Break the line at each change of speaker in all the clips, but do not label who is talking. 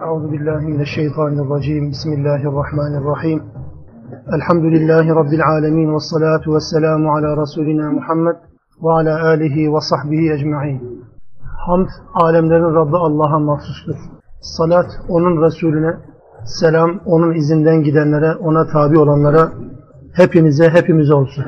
Euzu billahi mineşşeytanirracim. Bismillahirrahmanirrahim. Elhamdülillahi rabbil alamin ve salatu vesselamu ala rasulina Muhammed ve ala alihi ve sahbihi ecmaîn. Hamd alemlerin Rabbi Allah'a mahsustur. Salat onun Resulüne, selam onun izinden gidenlere, ona tabi olanlara, hepinize, hepimize olsun.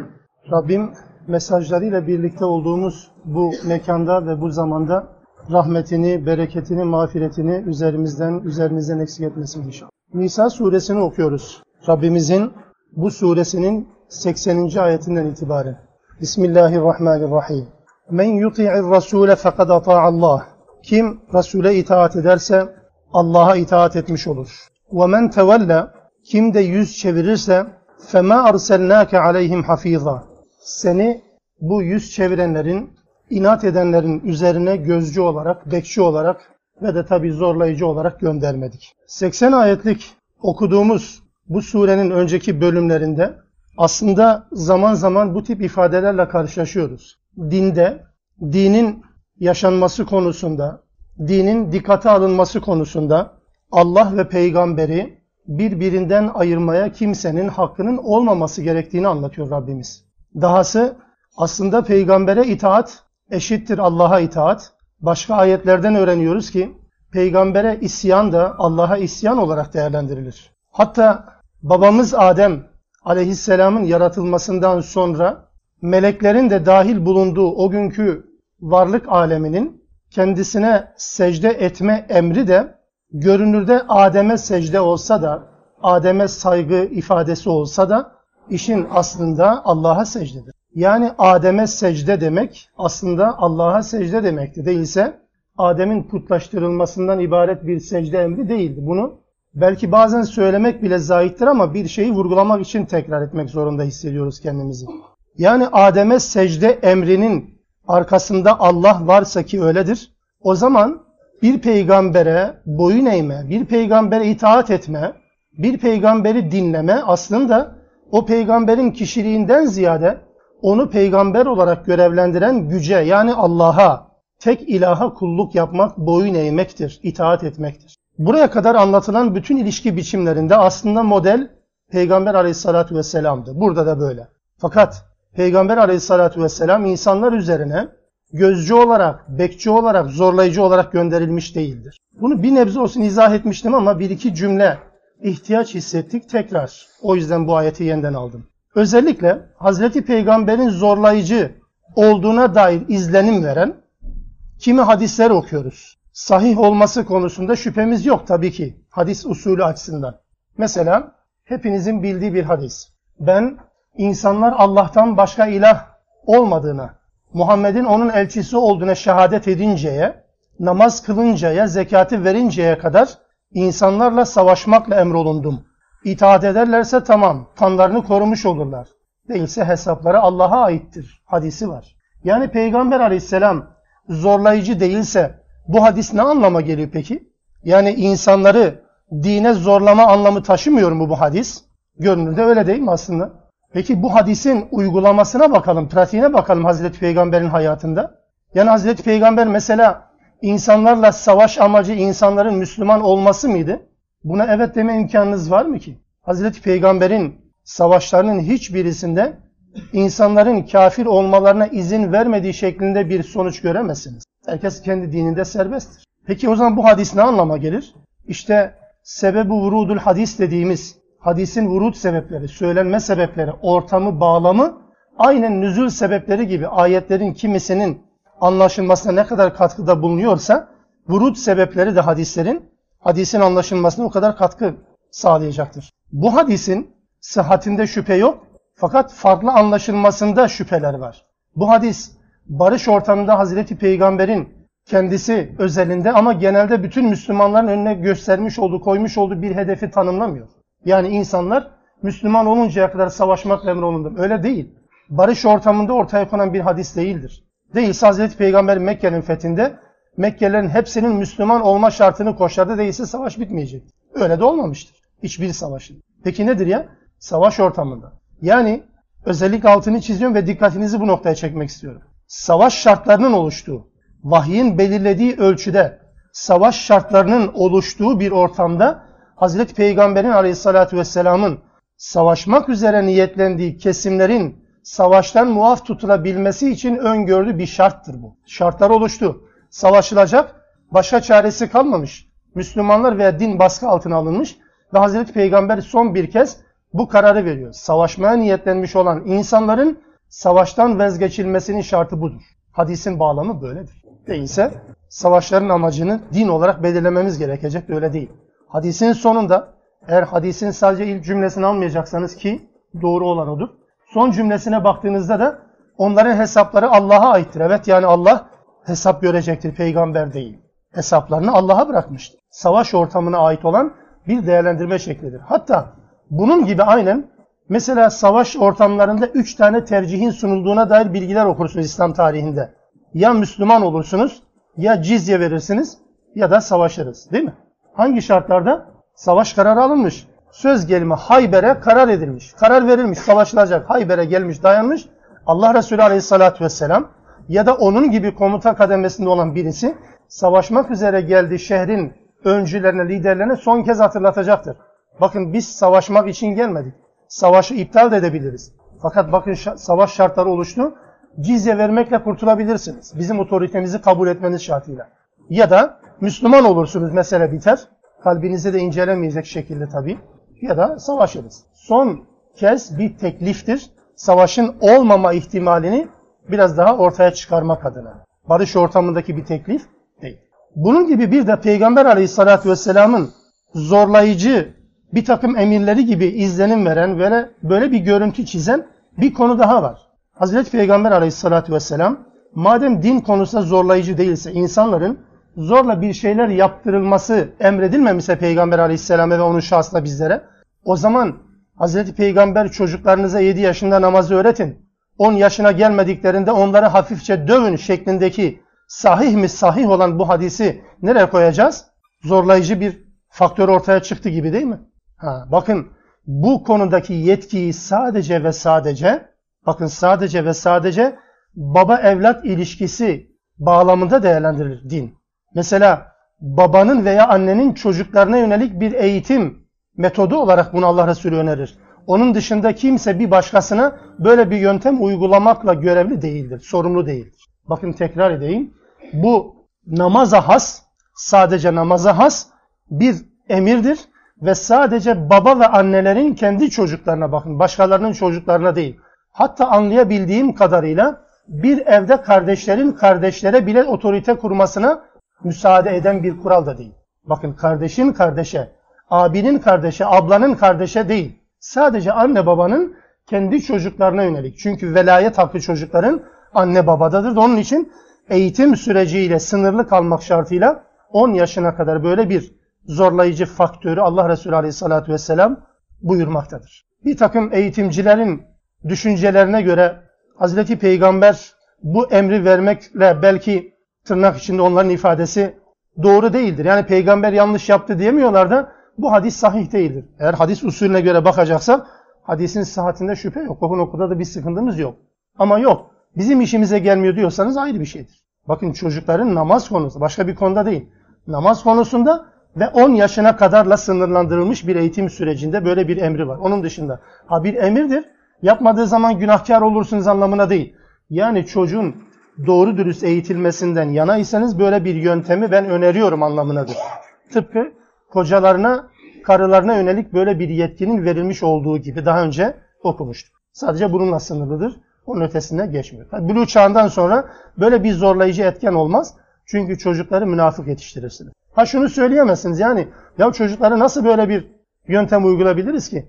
Rabbim mesajlarıyla birlikte olduğumuz bu mekanda ve bu zamanda rahmetini, bereketini, mağfiretini üzerimizden, üzerimizden eksik etmesin inşallah. Nisa suresini okuyoruz. Rabbimizin bu suresinin 80. ayetinden itibaren. Bismillahirrahmanirrahim. Men yuti'ir rasule fekad Allah. Kim Resul'e itaat ederse Allah'a itaat etmiş olur. Ve men tevella kim de yüz çevirirse fema arselnake aleyhim hafiza. Seni bu yüz çevirenlerin, inat edenlerin üzerine gözcü olarak, bekçi olarak ve de tabi zorlayıcı olarak göndermedik. 80 ayetlik okuduğumuz bu surenin önceki bölümlerinde aslında zaman zaman bu tip ifadelerle karşılaşıyoruz. Dinde, dinin yaşanması konusunda, dinin dikkate alınması konusunda Allah ve peygamberi birbirinden ayırmaya kimsenin hakkının olmaması gerektiğini anlatıyor Rabbimiz. Dahası aslında peygambere itaat eşittir Allah'a itaat. Başka ayetlerden öğreniyoruz ki peygambere isyan da Allah'a isyan olarak değerlendirilir. Hatta babamız Adem aleyhisselamın yaratılmasından sonra meleklerin de dahil bulunduğu o günkü varlık aleminin kendisine secde etme emri de görünürde Adem'e secde olsa da, Adem'e saygı ifadesi olsa da işin aslında Allah'a secdedir. Yani Adem'e secde demek aslında Allah'a secde demekti. Değilse Adem'in putlaştırılmasından ibaret bir secde emri değildi. Bunu belki bazen söylemek bile zahittir ama bir şeyi vurgulamak için tekrar etmek zorunda hissediyoruz kendimizi. Yani Adem'e secde emrinin arkasında Allah varsa ki öyledir. O zaman bir peygambere boyun eğme, bir peygambere itaat etme, bir peygamberi dinleme aslında o peygamberin kişiliğinden ziyade onu peygamber olarak görevlendiren güce yani Allah'a, tek ilaha kulluk yapmak, boyun eğmektir, itaat etmektir. Buraya kadar anlatılan bütün ilişki biçimlerinde aslında model Peygamber aleyhissalatü vesselam'dı. Burada da böyle. Fakat Peygamber aleyhissalatü vesselam insanlar üzerine gözcü olarak, bekçi olarak, zorlayıcı olarak gönderilmiş değildir. Bunu bir nebze olsun izah etmiştim ama bir iki cümle ihtiyaç hissettik tekrar. O yüzden bu ayeti yeniden aldım. Özellikle Hazreti Peygamber'in zorlayıcı olduğuna dair izlenim veren kimi hadisler okuyoruz. Sahih olması konusunda şüphemiz yok tabii ki hadis usulü açısından. Mesela hepinizin bildiği bir hadis. Ben insanlar Allah'tan başka ilah olmadığına, Muhammed'in onun elçisi olduğuna şehadet edinceye, namaz kılıncaya, zekatı verinceye kadar insanlarla savaşmakla emrolundum. İtaat ederlerse tamam, kanlarını korumuş olurlar. Değilse hesapları Allah'a aittir. Hadisi var. Yani Peygamber aleyhisselam zorlayıcı değilse bu hadis ne anlama geliyor peki? Yani insanları dine zorlama anlamı taşımıyor mu bu hadis? Görünürde öyle değil mi aslında? Peki bu hadisin uygulamasına bakalım, pratiğine bakalım Hazreti Peygamber'in hayatında. Yani Hazreti Peygamber mesela insanlarla savaş amacı insanların Müslüman olması mıydı? Buna evet deme imkanınız var mı ki? Hazreti Peygamber'in savaşlarının hiçbirisinde insanların kafir olmalarına izin vermediği şeklinde bir sonuç göremezsiniz. Herkes kendi dininde serbesttir. Peki o zaman bu hadis ne anlama gelir? İşte sebebu vurudul hadis dediğimiz hadisin vurud sebepleri, söylenme sebepleri, ortamı, bağlamı aynen nüzul sebepleri gibi ayetlerin kimisinin anlaşılmasına ne kadar katkıda bulunuyorsa vurud sebepleri de hadislerin hadisin anlaşılmasına o kadar katkı sağlayacaktır. Bu hadisin sıhhatinde şüphe yok fakat farklı anlaşılmasında şüpheler var. Bu hadis barış ortamında Hazreti Peygamber'in kendisi özelinde ama genelde bütün Müslümanların önüne göstermiş olduğu, koymuş olduğu bir hedefi tanımlamıyor. Yani insanlar Müslüman oluncaya kadar savaşmakla emrolundum. Öyle değil. Barış ortamında ortaya konan bir hadis değildir. Değilse Hazreti Peygamber Mekke'nin fethinde Mekkelilerin hepsinin Müslüman olma şartını koşardı. Değilse savaş bitmeyecek. Öyle de olmamıştır. Hiçbir savaşın. Peki nedir ya? Savaş ortamında. Yani özellikle altını çiziyorum ve dikkatinizi bu noktaya çekmek istiyorum. Savaş şartlarının oluştuğu, vahyin belirlediği ölçüde savaş şartlarının oluştuğu bir ortamda Hazreti Peygamber'in aleyhissalatü vesselamın savaşmak üzere niyetlendiği kesimlerin savaştan muaf tutulabilmesi için öngördüğü bir şarttır bu. Şartlar oluştu. Savaşılacak, başka çaresi kalmamış. Müslümanlar veya din baskı altına alınmış ve Hazreti Peygamber son bir kez bu kararı veriyor. Savaşmaya niyetlenmiş olan insanların savaştan vazgeçilmesinin şartı budur. Hadisin bağlamı böyledir. Değilse savaşların amacını din olarak belirlememiz gerekecek öyle değil. Hadisin sonunda eğer hadisin sadece ilk cümlesini almayacaksanız ki doğru olan odur. Son cümlesine baktığınızda da onların hesapları Allah'a aittir. Evet yani Allah hesap görecektir peygamber değil. Hesaplarını Allah'a bırakmıştır. Savaş ortamına ait olan bir değerlendirme şeklidir. Hatta bunun gibi aynen mesela savaş ortamlarında üç tane tercihin sunulduğuna dair bilgiler okursunuz İslam tarihinde. Ya Müslüman olursunuz, ya cizye verirsiniz ya da savaşırız değil mi? Hangi şartlarda? Savaş kararı alınmış. Söz gelimi Hayber'e karar edilmiş. Karar verilmiş, savaşılacak. Hayber'e gelmiş, dayanmış. Allah Resulü Aleyhisselatü Vesselam ya da onun gibi komuta kademesinde olan birisi savaşmak üzere geldiği şehrin öncülerine, liderlerine son kez hatırlatacaktır. Bakın biz savaşmak için gelmedik. Savaşı iptal de edebiliriz. Fakat bakın savaş şartları oluştu. Cizye vermekle kurtulabilirsiniz. Bizim otoritemizi kabul etmeniz şartıyla. Ya da Müslüman olursunuz mesele biter. Kalbinize de incelemeyecek şekilde tabii. Ya da savaşırız. Son kez bir tekliftir. Savaşın olmama ihtimalini biraz daha ortaya çıkarmak adına. Barış ortamındaki bir teklif değil. Bunun gibi bir de Peygamber Aleyhisselatü vesselamın zorlayıcı bir takım emirleri gibi izlenim veren ve böyle bir görüntü çizen bir konu daha var. Hazreti Peygamber Aleyhisselatü vesselam madem din konusunda zorlayıcı değilse insanların zorla bir şeyler yaptırılması emredilmemişse Peygamber Aleyhisselam'a ve onun şahsına bizlere o zaman Hazreti Peygamber çocuklarınıza 7 yaşında namazı öğretin. 10 yaşına gelmediklerinde onları hafifçe dövün şeklindeki sahih mi sahih olan bu hadisi nereye koyacağız? Zorlayıcı bir faktör ortaya çıktı gibi değil mi? Ha, bakın bu konudaki yetkiyi sadece ve sadece bakın sadece ve sadece baba evlat ilişkisi bağlamında değerlendirilir din. Mesela babanın veya annenin çocuklarına yönelik bir eğitim metodu olarak bunu Allah Resulü önerir. Onun dışında kimse bir başkasına böyle bir yöntem uygulamakla görevli değildir, sorumlu değildir. Bakın tekrar edeyim. Bu namaza has, sadece namaza has bir emirdir ve sadece baba ve annelerin kendi çocuklarına bakın, başkalarının çocuklarına değil. Hatta anlayabildiğim kadarıyla bir evde kardeşlerin kardeşlere bile otorite kurmasına müsaade eden bir kural da değil. Bakın kardeşin kardeşe, abinin kardeşe, ablanın kardeşe değil. Sadece anne babanın kendi çocuklarına yönelik. Çünkü velayet hakkı çocukların anne babadadır. Onun için eğitim süreciyle sınırlı kalmak şartıyla 10 yaşına kadar böyle bir zorlayıcı faktörü Allah Resulü Aleyhisselatü Vesselam buyurmaktadır. Bir takım eğitimcilerin düşüncelerine göre Hazreti Peygamber bu emri vermekle belki tırnak içinde onların ifadesi doğru değildir. Yani peygamber yanlış yaptı diyemiyorlar da bu hadis sahih değildir. Eğer hadis usulüne göre bakacaksak hadisin sıhhatinde şüphe yok. O noktada da bir sıkıntımız yok. Ama yok. Bizim işimize gelmiyor diyorsanız ayrı bir şeydir. Bakın çocukların namaz konusu başka bir konuda değil. Namaz konusunda ve 10 yaşına kadarla sınırlandırılmış bir eğitim sürecinde böyle bir emri var. Onun dışında ha bir emirdir. Yapmadığı zaman günahkar olursunuz anlamına değil. Yani çocuğun doğru dürüst eğitilmesinden yanaysanız böyle bir yöntemi ben öneriyorum anlamınadır. Tıpkı kocalarına, karılarına yönelik böyle bir yetkinin verilmiş olduğu gibi daha önce okumuştuk. Sadece bununla sınırlıdır. Onun ötesine geçmiyor. Bülü çağından sonra böyle bir zorlayıcı etken olmaz. Çünkü çocukları münafık yetiştirirsiniz. Ha şunu söyleyemezsiniz yani ya çocuklara nasıl böyle bir yöntem uygulayabiliriz ki?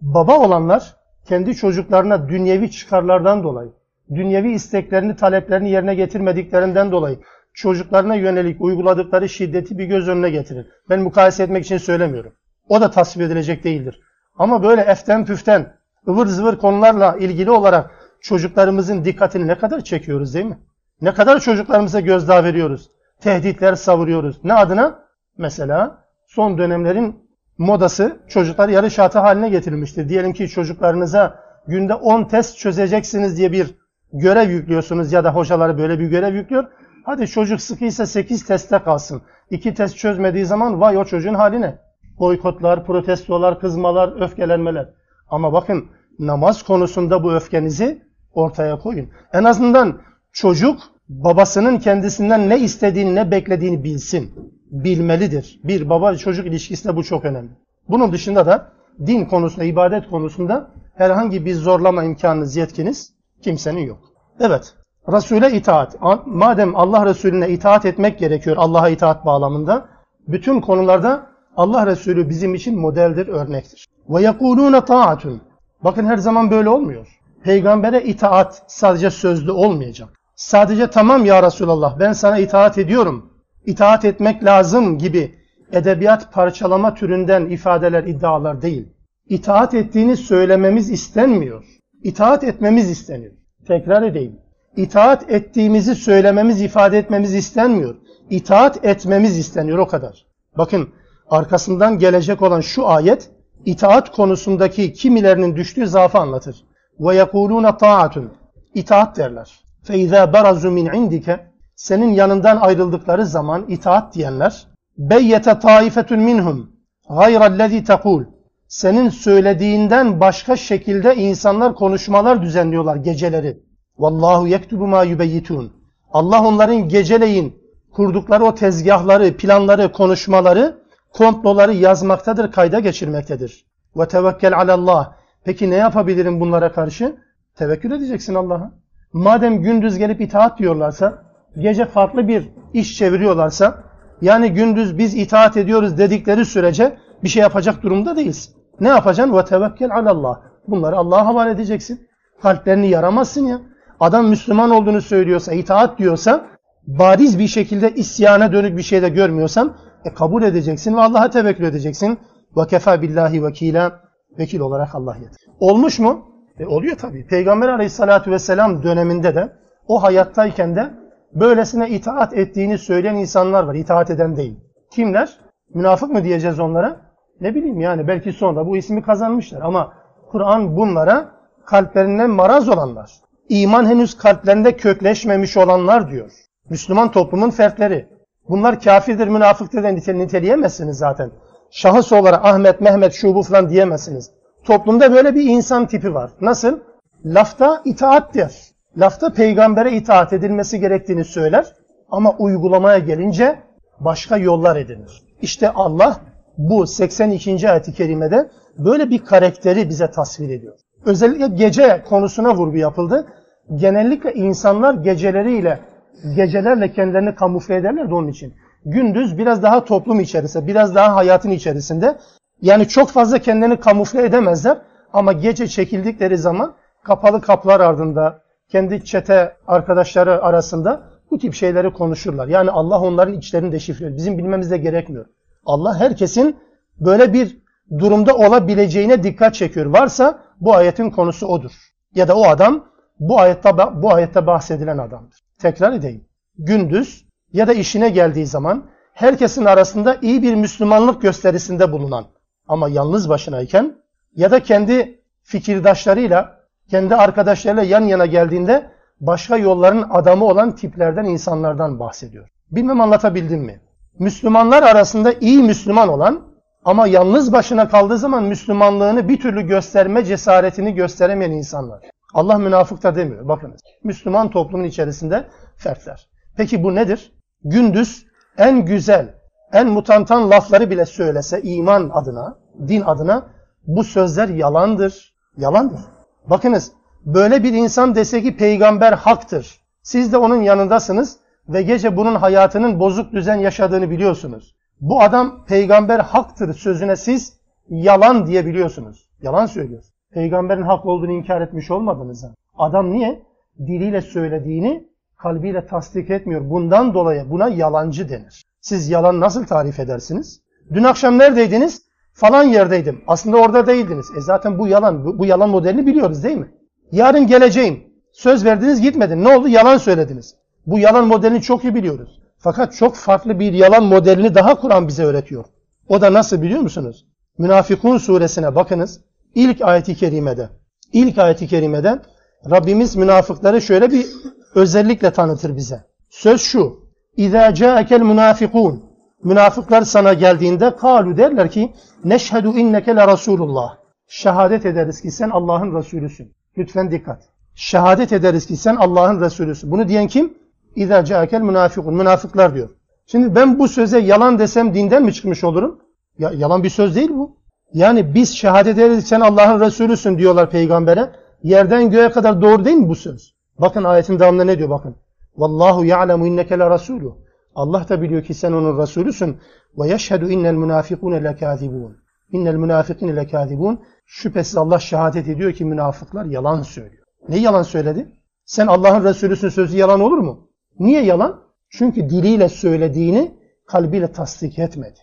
Baba olanlar kendi çocuklarına dünyevi çıkarlardan dolayı, dünyevi isteklerini, taleplerini yerine getirmediklerinden dolayı çocuklarına yönelik uyguladıkları şiddeti bir göz önüne getirir. Ben mukayese etmek için söylemiyorum. O da tasvip edilecek değildir. Ama böyle eften püften, ıvır zıvır konularla ilgili olarak çocuklarımızın dikkatini ne kadar çekiyoruz değil mi? Ne kadar çocuklarımıza gözdağı veriyoruz? Tehditler savuruyoruz. Ne adına? Mesela son dönemlerin modası çocuklar yarış atı haline getirilmiştir. Diyelim ki çocuklarınıza günde 10 test çözeceksiniz diye bir görev yüklüyorsunuz ya da hocaları böyle bir görev yüklüyor. Hadi çocuk sıkıysa 8 testte kalsın. 2 test çözmediği zaman vay o çocuğun haline. Boykotlar, protestolar, kızmalar, öfkelenmeler. Ama bakın namaz konusunda bu öfkenizi ortaya koyun. En azından çocuk babasının kendisinden ne istediğini, ne beklediğini bilsin. Bilmelidir. Bir baba çocuk ilişkisinde bu çok önemli. Bunun dışında da din konusunda, ibadet konusunda herhangi bir zorlama imkanınız, yetkiniz kimsenin yok. Evet, Resul'e itaat. Madem Allah Resulüne itaat etmek gerekiyor Allah'a itaat bağlamında, bütün konularda Allah Resulü bizim için modeldir, örnektir. Ve yekulûne taatun. Bakın her zaman böyle olmuyor. Peygambere itaat sadece sözlü olmayacak. Sadece tamam ya Resulallah ben sana itaat ediyorum. İtaat etmek lazım gibi edebiyat parçalama türünden ifadeler, iddialar değil. İtaat ettiğini söylememiz istenmiyor. İtaat etmemiz isteniyor. Tekrar edeyim. İtaat ettiğimizi söylememiz, ifade etmemiz istenmiyor. İtaat etmemiz isteniyor o kadar. Bakın arkasından gelecek olan şu ayet itaat konusundaki kimilerinin düştüğü zaafı anlatır. Ve yekulûne ta'atun. İtaat derler. Fe izâ barazu min indike. Senin yanından ayrıldıkları zaman itaat diyenler. Beyyete taifetun minhum. Gayrellezî tekul. Senin söylediğinden başka şekilde insanlar konuşmalar düzenliyorlar geceleri. Vallahu yektubu ma yubeyyitun. Allah onların geceleyin kurdukları o tezgahları, planları, konuşmaları, komploları yazmaktadır, kayda geçirmektedir. Ve tevekkel alallah. Peki ne yapabilirim bunlara karşı? Tevekkül edeceksin Allah'a. Madem gündüz gelip itaat diyorlarsa, gece farklı bir iş çeviriyorlarsa, yani gündüz biz itaat ediyoruz dedikleri sürece bir şey yapacak durumda değilsin. Ne yapacaksın? Ve tevekkel alallah. Bunları Allah'a havale edeceksin. Kalplerini yaramazsın ya. Adam Müslüman olduğunu söylüyorsa, itaat diyorsa, bariz bir şekilde isyana dönük bir şey de görmüyorsan, e, kabul edeceksin ve Allah'a tevekkül edeceksin. Ve kefa billahi vekila. Vekil olarak Allah yeter. Olmuş mu? E, oluyor tabii. Peygamber aleyhissalatü vesselam döneminde de o hayattayken de böylesine itaat ettiğini söyleyen insanlar var. İtaat eden değil. Kimler? Münafık mı diyeceğiz onlara? Ne bileyim yani belki sonra bu ismi kazanmışlar ama Kur'an bunlara kalplerinden maraz olanlar, iman henüz kalplerinde kökleşmemiş olanlar diyor. Müslüman toplumun fertleri. Bunlar kafirdir, münafıktır da niteleyemezsiniz zaten. Şahıs olarak Ahmet, Mehmet, şubu falan diyemezsiniz. Toplumda böyle bir insan tipi var. Nasıl? Lafta itaat der. Lafta peygambere itaat edilmesi gerektiğini söyler. Ama uygulamaya gelince başka yollar edinir. İşte Allah bu 82. ayet-i kerimede böyle bir karakteri bize tasvir ediyor. Özellikle gece konusuna vurgu yapıldı. Genellikle insanlar geceleriyle, gecelerle kendilerini kamufle ederler de onun için. Gündüz biraz daha toplum içerisinde, biraz daha hayatın içerisinde. Yani çok fazla kendilerini kamufle edemezler. Ama gece çekildikleri zaman kapalı kapılar ardında, kendi çete arkadaşları arasında bu tip şeyleri konuşurlar. Yani Allah onların içlerini deşifre Bizim bilmemiz de gerekmiyor. Allah herkesin böyle bir durumda olabileceğine dikkat çekiyor. Varsa bu ayetin konusu odur. Ya da o adam bu ayette bu ayette bahsedilen adamdır. Tekrar edeyim. Gündüz ya da işine geldiği zaman herkesin arasında iyi bir Müslümanlık gösterisinde bulunan ama yalnız başınayken ya da kendi fikirdaşlarıyla, kendi arkadaşlarıyla yan yana geldiğinde başka yolların adamı olan tiplerden, insanlardan bahsediyor. Bilmem anlatabildim mi? Müslümanlar arasında iyi Müslüman olan ama yalnız başına kaldığı zaman Müslümanlığını bir türlü gösterme cesaretini gösteremeyen insanlar. Allah münafık da demiyor. Bakınız. Müslüman toplumun içerisinde fertler. Peki bu nedir? Gündüz en güzel, en mutantan lafları bile söylese iman adına, din adına bu sözler yalandır. Yalandır. Bakınız böyle bir insan dese ki peygamber haktır. Siz de onun yanındasınız ve gece bunun hayatının bozuk düzen yaşadığını biliyorsunuz. Bu adam peygamber haktır sözüne siz yalan diyebiliyorsunuz. Yalan söylüyor. Peygamberin haklı olduğunu inkar etmiş olmadınız. Adam niye? Diliyle söylediğini kalbiyle tasdik etmiyor. Bundan dolayı buna yalancı denir. Siz yalan nasıl tarif edersiniz? Dün akşam neredeydiniz? Falan yerdeydim. Aslında orada değildiniz. E zaten bu yalan. Bu, bu yalan modelini biliyoruz değil mi? Yarın geleceğim. Söz verdiniz gitmedin. Ne oldu? Yalan söylediniz. Bu yalan modelini çok iyi biliyoruz. Fakat çok farklı bir yalan modelini daha Kur'an bize öğretiyor. O da nasıl biliyor musunuz? Münafikun suresine bakınız. İlk ayeti kerimede. İlk ayeti kerimede Rabbimiz münafıkları şöyle bir özellikle tanıtır bize. Söz şu. İzâ câekel münâfikûn. Münafıklar sana geldiğinde kalu derler ki neşhedü inneke le Resulullah. Şehadet ederiz ki sen Allah'ın Resulüsün. Lütfen dikkat. Şehadet ederiz ki sen Allah'ın Resulüsün. Bunu diyen kim? İzâ câekel münâfikûn. Münafıklar diyor. Şimdi ben bu söze yalan desem dinden mi çıkmış olurum? Ya, yalan bir söz değil bu. Yani biz şehadet ederiz sen Allah'ın Resulüsün diyorlar peygambere. Yerden göğe kadar doğru değil mi bu söz? Bakın ayetin devamında ne diyor bakın. Vallahu ya'lemu inneke la rasulu. Allah da biliyor ki sen onun Resulüsün. Ve yeşhedü innel münafikune lekâzibûn. İnnel münafikine lekâzibûn. Şüphesiz Allah şehadet ediyor ki münafıklar yalan söylüyor. Ne yalan söyledi? Sen Allah'ın Resulüsün sözü yalan olur mu? Niye yalan? Çünkü diliyle söylediğini kalbiyle tasdik etmedi.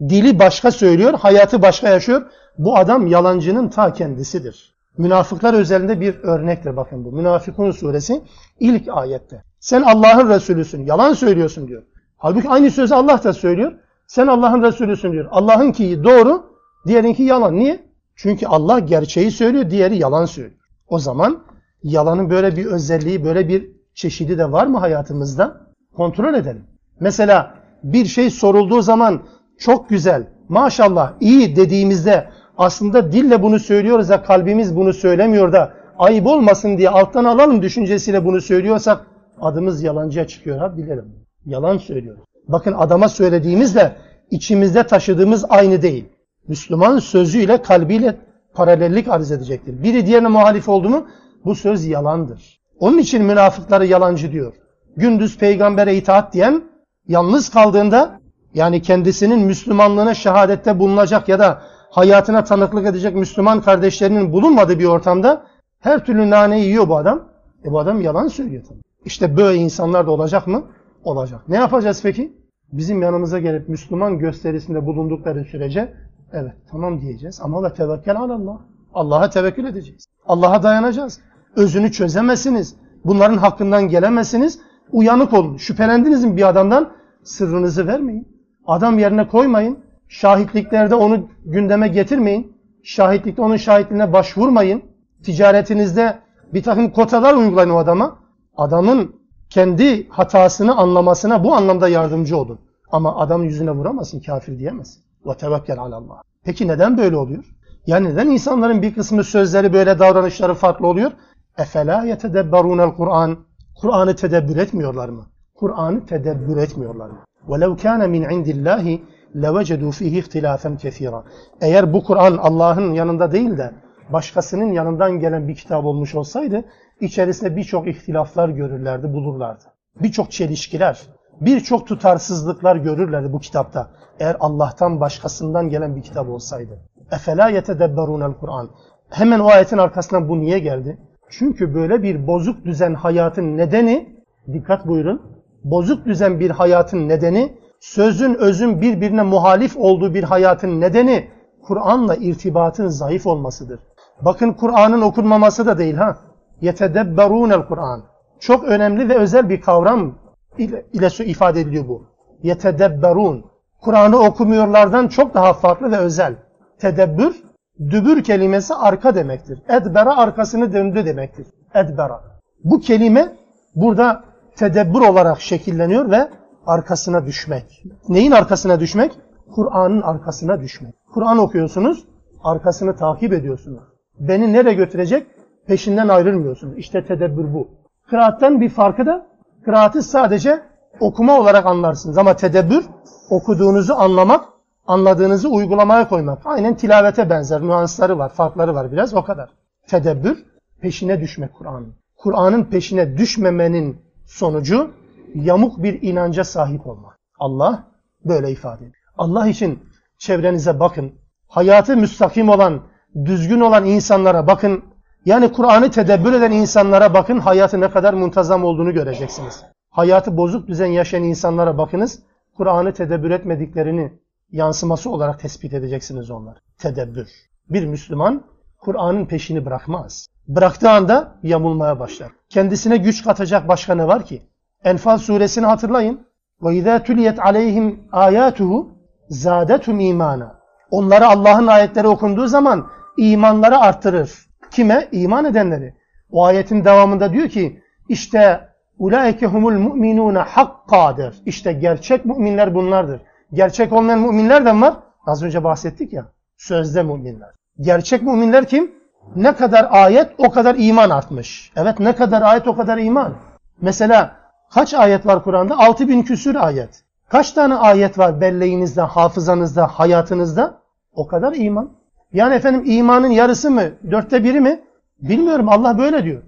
Dili başka söylüyor, hayatı başka yaşıyor. Bu adam yalancının ta kendisidir. Münafıklar özelinde bir örnektir bakın bu. Münafıkun suresi ilk ayette. Sen Allah'ın Resulüsün, yalan söylüyorsun diyor. Halbuki aynı sözü Allah da söylüyor. Sen Allah'ın Resulüsün diyor. Allah'ın ki doğru, diğerinki yalan. Niye? Çünkü Allah gerçeği söylüyor, diğeri yalan söylüyor. O zaman yalanın böyle bir özelliği, böyle bir çeşidi de var mı hayatımızda? Kontrol edelim. Mesela bir şey sorulduğu zaman çok güzel, maşallah, iyi dediğimizde aslında dille bunu söylüyoruz da kalbimiz bunu söylemiyor da ayıp olmasın diye alttan alalım düşüncesiyle bunu söylüyorsak adımız yalancıya çıkıyor ha bilelim. Yalan söylüyoruz. Bakın adama söylediğimizle içimizde taşıdığımız aynı değil. Müslüman sözüyle kalbiyle paralellik arz edecektir. Biri diğerine muhalif oldu mu bu söz yalandır. Onun için münafıkları yalancı diyor. Gündüz peygambere itaat diyen yalnız kaldığında yani kendisinin Müslümanlığına şehadette bulunacak ya da hayatına tanıklık edecek Müslüman kardeşlerinin bulunmadığı bir ortamda her türlü naneyi yiyor bu adam. E bu adam yalan söylüyor tabii. İşte böyle insanlar da olacak mı? Olacak. Ne yapacağız peki? Bizim yanımıza gelip Müslüman gösterisinde bulundukları sürece evet tamam diyeceğiz ama ve tevekkül Allah. Allah'a tevekkül edeceğiz. Allah'a dayanacağız. Özünü çözemezsiniz. Bunların hakkından gelemezsiniz. Uyanık olun. Şüphelendiniz mi bir adamdan? Sırrınızı vermeyin. Adam yerine koymayın. Şahitliklerde onu gündeme getirmeyin. Şahitlikte onun şahitliğine başvurmayın. Ticaretinizde bir takım kotalar uygulayın o adama. Adamın kendi hatasını anlamasına bu anlamda yardımcı olun. Ama adam yüzüne vuramazsın, kafir diyemezsin. Ve tevekkel alallah. Peki neden böyle oluyor? Yani neden insanların bir kısmı sözleri böyle davranışları farklı oluyor? Efela yetedebberunel Kur'an. Kur'an'ı tedebbür etmiyorlar mı? Kur'an'ı tedebbür etmiyorlar mı? وَلَوْ كَانَ مِنْ عِنْدِ اللّٰهِ لَوَجَدُوا ف۪يهِ اِخْتِلَافًا كَثِيرًا Eğer bu Kur'an Allah'ın yanında değil de başkasının yanından gelen bir kitap olmuş olsaydı içerisinde birçok ihtilaflar görürlerdi, bulurlardı. Birçok çelişkiler, birçok tutarsızlıklar görürlerdi bu kitapta. Eğer Allah'tan başkasından gelen bir kitap olsaydı. اَفَلَا يَتَدَبَّرُونَ Kur'an. Hemen o ayetin arkasından bu niye geldi? Çünkü böyle bir bozuk düzen hayatın nedeni, dikkat buyurun, bozuk düzen bir hayatın nedeni, sözün özün birbirine muhalif olduğu bir hayatın nedeni, Kur'an'la irtibatın zayıf olmasıdır. Bakın Kur'an'ın okunmaması da değil ha. Yetedebberûnel Kur'an. Çok önemli ve özel bir kavram ile, ile ifade ediliyor bu. Yetedebberûn. Kur'an'ı okumuyorlardan çok daha farklı ve özel. Tedebbür, dübür kelimesi arka demektir. Edbera arkasını döndü demektir. Edbera. Bu kelime burada tedebbür olarak şekilleniyor ve arkasına düşmek. Neyin arkasına düşmek? Kur'an'ın arkasına düşmek. Kur'an okuyorsunuz, arkasını takip ediyorsunuz. Beni nereye götürecek? Peşinden ayrılmıyorsunuz. İşte tedebbür bu. Kıraatten bir farkı da kıraatı sadece okuma olarak anlarsınız. Ama tedebbür okuduğunuzu anlamak, anladığınızı uygulamaya koymak. Aynen tilavete benzer. Nüansları var, farkları var biraz o kadar. Tedebbür peşine düşmek Kur'an'ın. Kur'an'ın peşine düşmemenin sonucu yamuk bir inanca sahip olmak. Allah böyle ifade ediyor. Allah için çevrenize bakın. Hayatı müstakim olan, düzgün olan insanlara bakın. Yani Kur'an'ı tedebbür eden insanlara bakın. Hayatı ne kadar muntazam olduğunu göreceksiniz. Hayatı bozuk düzen yaşayan insanlara bakınız. Kur'an'ı tedebbür etmediklerini yansıması olarak tespit edeceksiniz onlar. Tedebbür. Bir Müslüman Kur'an'ın peşini bırakmaz. Bıraktığı anda yamulmaya başlar. Kendisine güç katacak başka ne var ki? Enfal suresini hatırlayın. وَاِذَا تُلِيَتْ عَلَيْهِمْ آيَاتُهُ زَادَتُمْ imana. Onlara Allah'ın ayetleri okunduğu zaman imanları arttırır. Kime? İman edenleri. O ayetin devamında diyor ki işte Ulaike humul mu'minune hakkadır. İşte gerçek müminler bunlardır. Gerçek olmayan müminler de var. Az önce bahsettik ya. Sözde müminler. Gerçek müminler kim? Ne kadar ayet o kadar iman artmış. Evet ne kadar ayet o kadar iman. Mesela kaç ayet var Kur'an'da? 6000 küsür ayet. Kaç tane ayet var belleğinizde, hafızanızda, hayatınızda? O kadar iman. Yani efendim imanın yarısı mı, dörtte biri mi? Bilmiyorum Allah böyle diyor.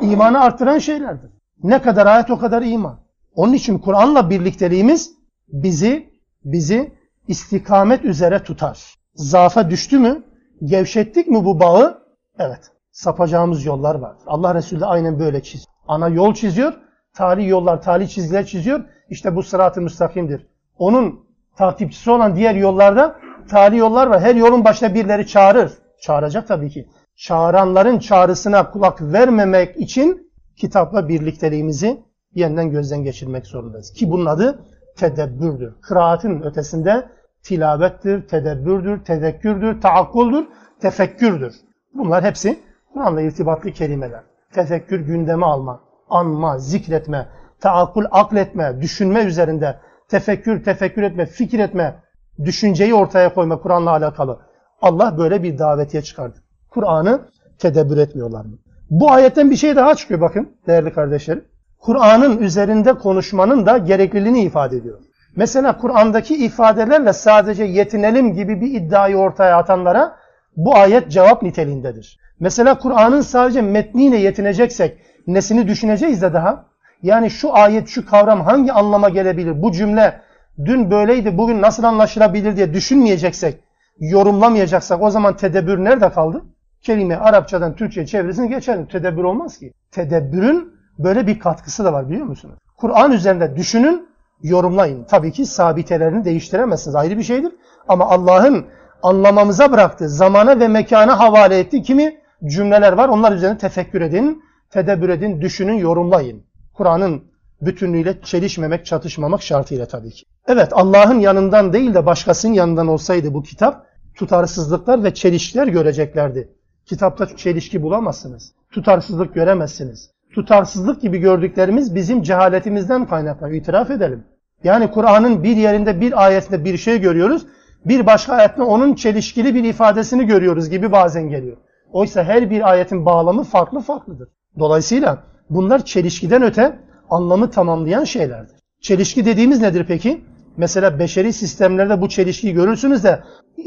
İmanı arttıran şeylerdir. Ne kadar ayet o kadar iman. Onun için Kur'an'la birlikteliğimiz bizi bizi istikamet üzere tutar. Zafa düştü mü, gevşettik mi bu bağı? Evet. Sapacağımız yollar var. Allah Resulü de aynen böyle çiziyor. Ana yol çiziyor, tali yollar, tali çizgiler çiziyor. İşte bu sırat-ı müstakimdir. Onun takipçisi olan diğer yollarda tali yollar var. Her yolun başına birileri çağırır. Çağıracak tabii ki. Çağıranların çağrısına kulak vermemek için kitapla birlikteliğimizi yeniden gözden geçirmek zorundayız. Ki bunun adı tedebbürdür. Kıraatin ötesinde tilavettir, tedebbürdür, tezekkürdür, taakkuldür, tefekkürdür. Bunlar hepsi Kur'an'la irtibatlı kelimeler. Tefekkür gündeme alma, anma, zikretme, taakkul akletme, düşünme üzerinde, tefekkür, tefekkür etme, fikir etme, düşünceyi ortaya koyma Kur'an'la alakalı. Allah böyle bir davetiye çıkardı. Kur'an'ı tedebbür etmiyorlar mı? Bu ayetten bir şey daha çıkıyor bakın değerli kardeşlerim. Kur'an'ın üzerinde konuşmanın da gerekliliğini ifade ediyor. Mesela Kur'an'daki ifadelerle sadece yetinelim gibi bir iddiayı ortaya atanlara bu ayet cevap niteliğindedir. Mesela Kur'an'ın sadece metniyle yetineceksek nesini düşüneceğiz de daha? Yani şu ayet, şu kavram hangi anlama gelebilir? Bu cümle dün böyleydi, bugün nasıl anlaşılabilir diye düşünmeyeceksek, yorumlamayacaksak o zaman tedebbür nerede kaldı? Kelime Arapçadan Türkçe çevresini geçelim. Tedebbür olmaz ki. Tedebbürün böyle bir katkısı da var biliyor musunuz? Kur'an üzerinde düşünün, yorumlayın. Tabii ki sabitelerini değiştiremezsiniz. Ayrı bir şeydir. Ama Allah'ın anlamamıza bıraktığı zamana ve mekana havale ettiği kimi cümleler var. Onlar üzerine tefekkür edin, tedebbür edin, düşünün, yorumlayın. Kur'an'ın bütünlüğüyle çelişmemek, çatışmamak şartıyla tabii ki. Evet Allah'ın yanından değil de başkasının yanından olsaydı bu kitap tutarsızlıklar ve çelişkiler göreceklerdi. Kitapta çelişki bulamazsınız. Tutarsızlık göremezsiniz. Tutarsızlık gibi gördüklerimiz bizim cehaletimizden kaynaklanıyor. İtiraf edelim. Yani Kur'an'ın bir yerinde bir ayetinde bir şey görüyoruz. Bir başka ayette onun çelişkili bir ifadesini görüyoruz gibi bazen geliyor. Oysa her bir ayetin bağlamı farklı farklıdır. Dolayısıyla bunlar çelişkiden öte anlamı tamamlayan şeylerdir. Çelişki dediğimiz nedir peki? Mesela beşeri sistemlerde bu çelişkiyi görürsünüz de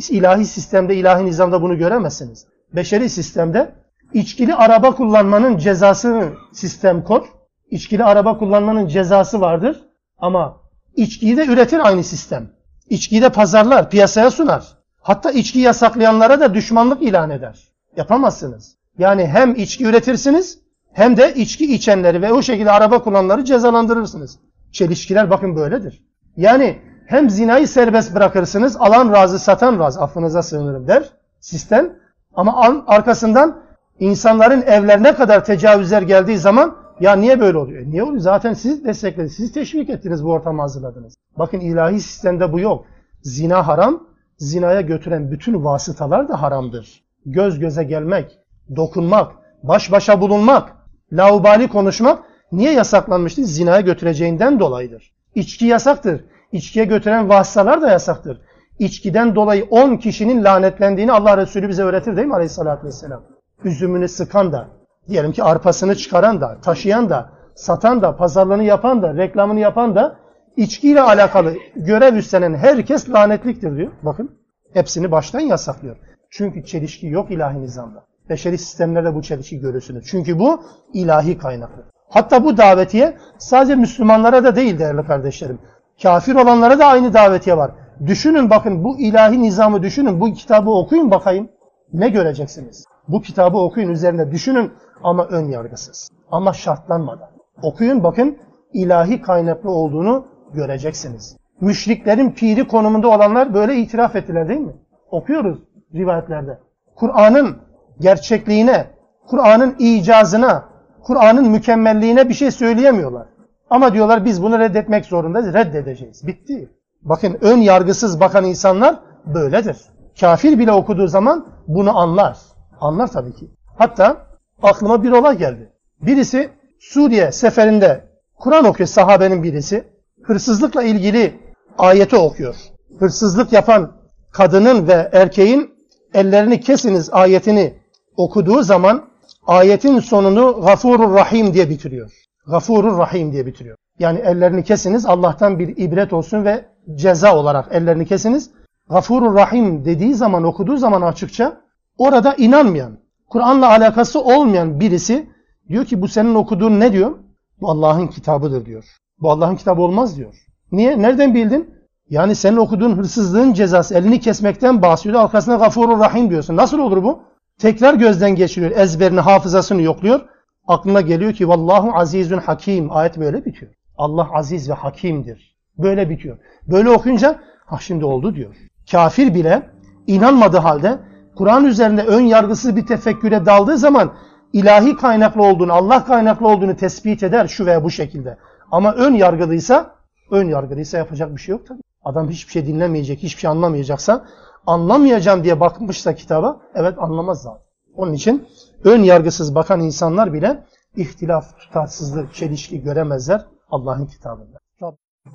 ilahi sistemde, ilahi nizamda bunu göremezsiniz. Beşeri sistemde içkili araba kullanmanın cezasını sistem kor. İçkili araba kullanmanın cezası vardır. Ama içkiyi de üretir aynı sistem. İçkiyi de pazarlar, piyasaya sunar. Hatta içki yasaklayanlara da düşmanlık ilan eder. Yapamazsınız. Yani hem içki üretirsiniz hem de içki içenleri ve o şekilde araba kullananları cezalandırırsınız. Çelişkiler bakın böyledir. Yani hem zinayı serbest bırakırsınız, alan razı, satan razı, affınıza sığınırım der sistem. Ama arkasından insanların evlerine kadar tecavüzler geldiği zaman ya niye böyle oluyor? E niye oluyor? Zaten siz desteklediniz, siz teşvik ettiniz, bu ortamı hazırladınız. Bakın ilahi sistemde bu yok. Zina haram, zinaya götüren bütün vasıtalar da haramdır. Göz göze gelmek, dokunmak, baş başa bulunmak, laubali konuşmak niye yasaklanmıştır? Zinaya götüreceğinden dolayıdır. İçki yasaktır. İçkiye götüren vasıtalar da yasaktır. İçkiden dolayı 10 kişinin lanetlendiğini Allah Resulü bize öğretir değil mi aleyhissalatü vesselam? Üzümünü sıkan da, diyelim ki arpasını çıkaran da, taşıyan da, satan da, pazarlığını yapan da, reklamını yapan da, içkiyle alakalı görev üstlenen herkes lanetliktir diyor. Bakın hepsini baştan yasaklıyor. Çünkü çelişki yok ilahi nizamda. Beşeri sistemlerde bu çelişki görürsünüz. Çünkü bu ilahi kaynaklı. Hatta bu davetiye sadece Müslümanlara da değil değerli kardeşlerim. Kafir olanlara da aynı davetiye var. Düşünün bakın bu ilahi nizamı düşünün. Bu kitabı okuyun bakayım. Ne göreceksiniz? Bu kitabı okuyun üzerinde düşünün ama ön yargısız. Ama şartlanmadan. Okuyun bakın ilahi kaynaklı olduğunu göreceksiniz. Müşriklerin piri konumunda olanlar böyle itiraf ettiler değil mi? Okuyoruz rivayetlerde. Kur'an'ın gerçekliğine, Kur'an'ın icazına, Kur'an'ın mükemmelliğine bir şey söyleyemiyorlar. Ama diyorlar biz bunu reddetmek zorundayız. Reddedeceğiz. Bitti. Bakın ön yargısız bakan insanlar böyledir. Kafir bile okuduğu zaman bunu anlar. Anlar tabii ki. Hatta aklıma bir olay geldi. Birisi Suriye seferinde Kur'an okuyor sahabenin birisi. Hırsızlıkla ilgili ayeti okuyor. Hırsızlık yapan kadının ve erkeğin ellerini kesiniz ayetini okuduğu zaman ayetin sonunu Gafurur Rahim diye bitiriyor. Gafurur Rahim diye bitiriyor. Yani ellerini kesiniz Allah'tan bir ibret olsun ve ceza olarak ellerini kesiniz. Gafurur Rahim dediği zaman okuduğu zaman açıkça orada inanmayan, Kur'an'la alakası olmayan birisi diyor ki bu senin okuduğun ne diyor? Bu Allah'ın kitabıdır diyor. Bu Allah'ın kitabı olmaz diyor. Niye? Nereden bildin? Yani senin okuduğun hırsızlığın cezası elini kesmekten bahsediyor. Arkasına gafurur rahim diyorsun. Nasıl olur bu? Tekrar gözden geçiriyor. Ezberini, hafızasını yokluyor. Aklına geliyor ki vallahu azizun hakim. Ayet böyle bitiyor. Allah aziz ve hakimdir. Böyle bitiyor. Böyle okuyunca ha şimdi oldu diyor. Kafir bile inanmadığı halde Kur'an üzerinde ön yargısız bir tefekküre daldığı zaman ilahi kaynaklı olduğunu, Allah kaynaklı olduğunu tespit eder şu veya bu şekilde. Ama ön yargılıysa, ön yargılıysa yapacak bir şey yok tabii. Adam hiçbir şey dinlemeyecek, hiçbir şey anlamayacaksa, anlamayacağım diye bakmışsa kitaba, evet anlamaz zaten. Onun için ön yargısız bakan insanlar bile ihtilaf, tutarsızlık, çelişki göremezler Allah'ın kitabında.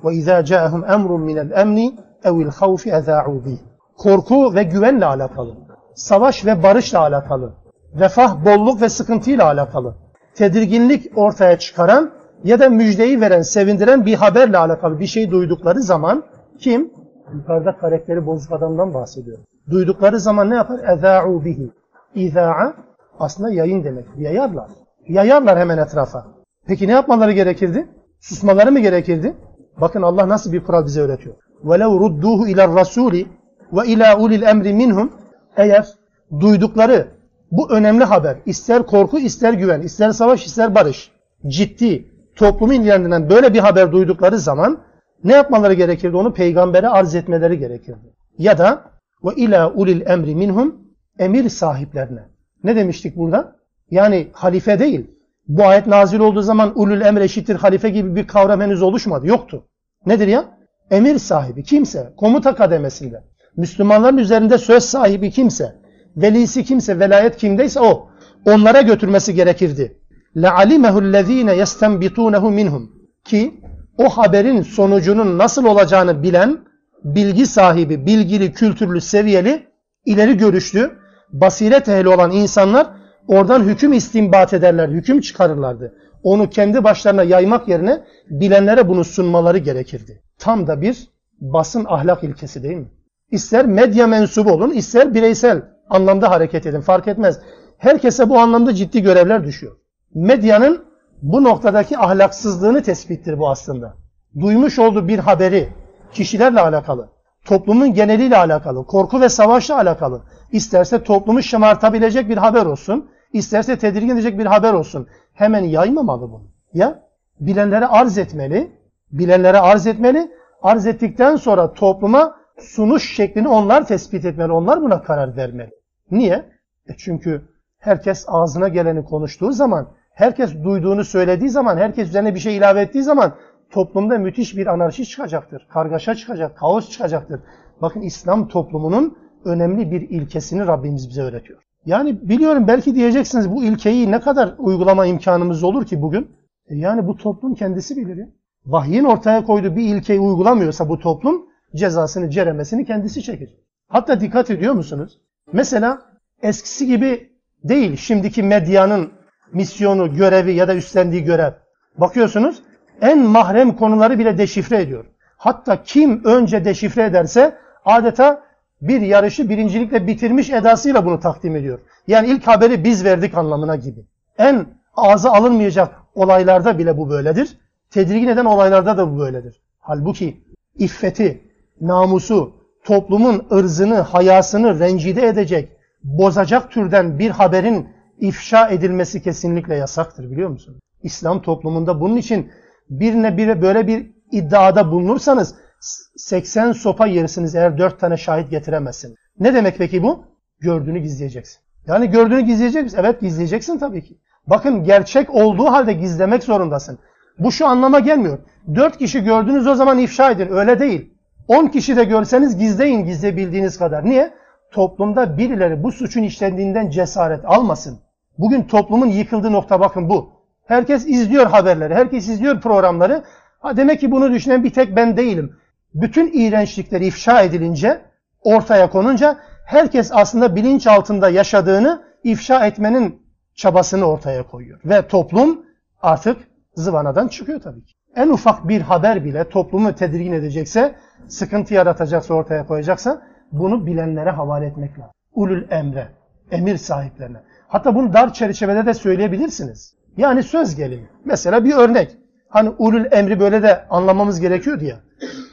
وَاِذَا جَاءَهُمْ اَمْرٌ مِنَ الْاَمْنِ اَوِ الْخَوْفِ اَذَاعُوا بِهِ Korku ve güvenle alakalı, savaş ve barışla alakalı, refah, bolluk ve sıkıntıyla alakalı, tedirginlik ortaya çıkaran ya da müjdeyi veren, sevindiren bir haberle alakalı bir şey duydukları zaman kim? Yukarıda karakteri bozuk adamdan bahsediyor. Duydukları zaman ne yapar? اَذَاعُوا بِهِ İza'a aslında yayın demek. Yayarlar. Yayarlar hemen etrafa. Peki ne yapmaları gerekirdi? Susmaları mı gerekirdi? Bakın Allah nasıl bir kural bize öğretiyor. وَلَوْ رُدُّوهُ اِلَى الرَّسُولِ وَاِلَى اُلِ الْاَمْرِ مِنْهُمْ eğer duydukları bu önemli haber, ister korku, ister güven, ister savaş, ister barış, ciddi, toplumu ilgilendiren böyle bir haber duydukları zaman ne yapmaları gerekirdi? Onu peygambere arz etmeleri gerekirdi. Ya da ve ila ulil emri minhum emir sahiplerine. Ne demiştik burada? Yani halife değil. Bu ayet nazil olduğu zaman ulul emre eşittir halife gibi bir kavram henüz oluşmadı. Yoktu. Nedir ya? Emir sahibi kimse, komuta kademesinde, Müslümanların üzerinde söz sahibi kimse, velisi kimse, velayet kimdeyse o. Onlara götürmesi gerekirdi. لَعَلِمَهُ الَّذ۪ينَ يَسْتَنْبِطُونَهُ minhum Ki o haberin sonucunun nasıl olacağını bilen, bilgi sahibi, bilgili, kültürlü, seviyeli, ileri görüşlü, basiret ehli olan insanlar oradan hüküm istinbat ederler, hüküm çıkarırlardı. Onu kendi başlarına yaymak yerine bilenlere bunu sunmaları gerekirdi. Tam da bir basın ahlak ilkesi değil mi? İster medya mensubu olun, ister bireysel anlamda hareket edin fark etmez. Herkese bu anlamda ciddi görevler düşüyor. Medyanın bu noktadaki ahlaksızlığını tespittir bu aslında. Duymuş olduğu bir haberi kişilerle alakalı, toplumun geneliyle alakalı, korku ve savaşla alakalı, isterse toplumu şımartabilecek bir haber olsun, isterse tedirgin edecek bir haber olsun. Hemen yaymamalı bunu. Ya bilenlere arz etmeli, bilenlere arz etmeli, arz ettikten sonra topluma sunuş şeklini onlar tespit etmeli, onlar buna karar vermeli. Niye? E çünkü herkes ağzına geleni konuştuğu zaman, herkes duyduğunu söylediği zaman, herkes üzerine bir şey ilave ettiği zaman toplumda müthiş bir anarşi çıkacaktır. Kargaşa çıkacak, kaos çıkacaktır. Bakın İslam toplumunun önemli bir ilkesini Rabbimiz bize öğretiyor. Yani biliyorum belki diyeceksiniz bu ilkeyi ne kadar uygulama imkanımız olur ki bugün? E yani bu toplum kendisi bilir ya. Vahyin ortaya koyduğu bir ilkeyi uygulamıyorsa bu toplum cezasını, ceremesini kendisi çekecek. Hatta dikkat ediyor musunuz? Mesela eskisi gibi değil şimdiki medyanın misyonu, görevi ya da üstlendiği görev. Bakıyorsunuz en mahrem konuları bile deşifre ediyor. Hatta kim önce deşifre ederse adeta bir yarışı birincilikle bitirmiş edasıyla bunu takdim ediyor. Yani ilk haberi biz verdik anlamına gibi. En ağza alınmayacak olaylarda bile bu böyledir. Tedirgin eden olaylarda da bu böyledir. Halbuki iffeti, namusu, toplumun ırzını, hayasını rencide edecek, bozacak türden bir haberin ifşa edilmesi kesinlikle yasaktır biliyor musun? İslam toplumunda bunun için birine bire böyle bir iddiada bulunursanız 80 sopa yersiniz eğer 4 tane şahit getiremezsin. Ne demek peki bu? Gördüğünü gizleyeceksin. Yani gördüğünü gizleyecek misin? Evet gizleyeceksin tabii ki. Bakın gerçek olduğu halde gizlemek zorundasın. Bu şu anlama gelmiyor. 4 kişi gördünüz o zaman ifşa edin. Öyle değil. 10 kişi de görseniz gizleyin gizleyebildiğiniz kadar. Niye? Toplumda birileri bu suçun işlendiğinden cesaret almasın. Bugün toplumun yıkıldığı nokta bakın bu. Herkes izliyor haberleri, herkes izliyor programları. Ha demek ki bunu düşünen bir tek ben değilim. Bütün iğrençlikleri ifşa edilince, ortaya konunca herkes aslında bilinç altında yaşadığını ifşa etmenin çabasını ortaya koyuyor. Ve toplum artık zıvanadan çıkıyor tabii ki. En ufak bir haber bile toplumu tedirgin edecekse, sıkıntı yaratacaksa, ortaya koyacaksa bunu bilenlere havale etmek lazım. Ulul emre, emir sahiplerine. Hatta bunu dar çerçevede de söyleyebilirsiniz. Yani söz gelimi. Mesela bir örnek. Hani ulul emri böyle de anlamamız gerekiyor diye.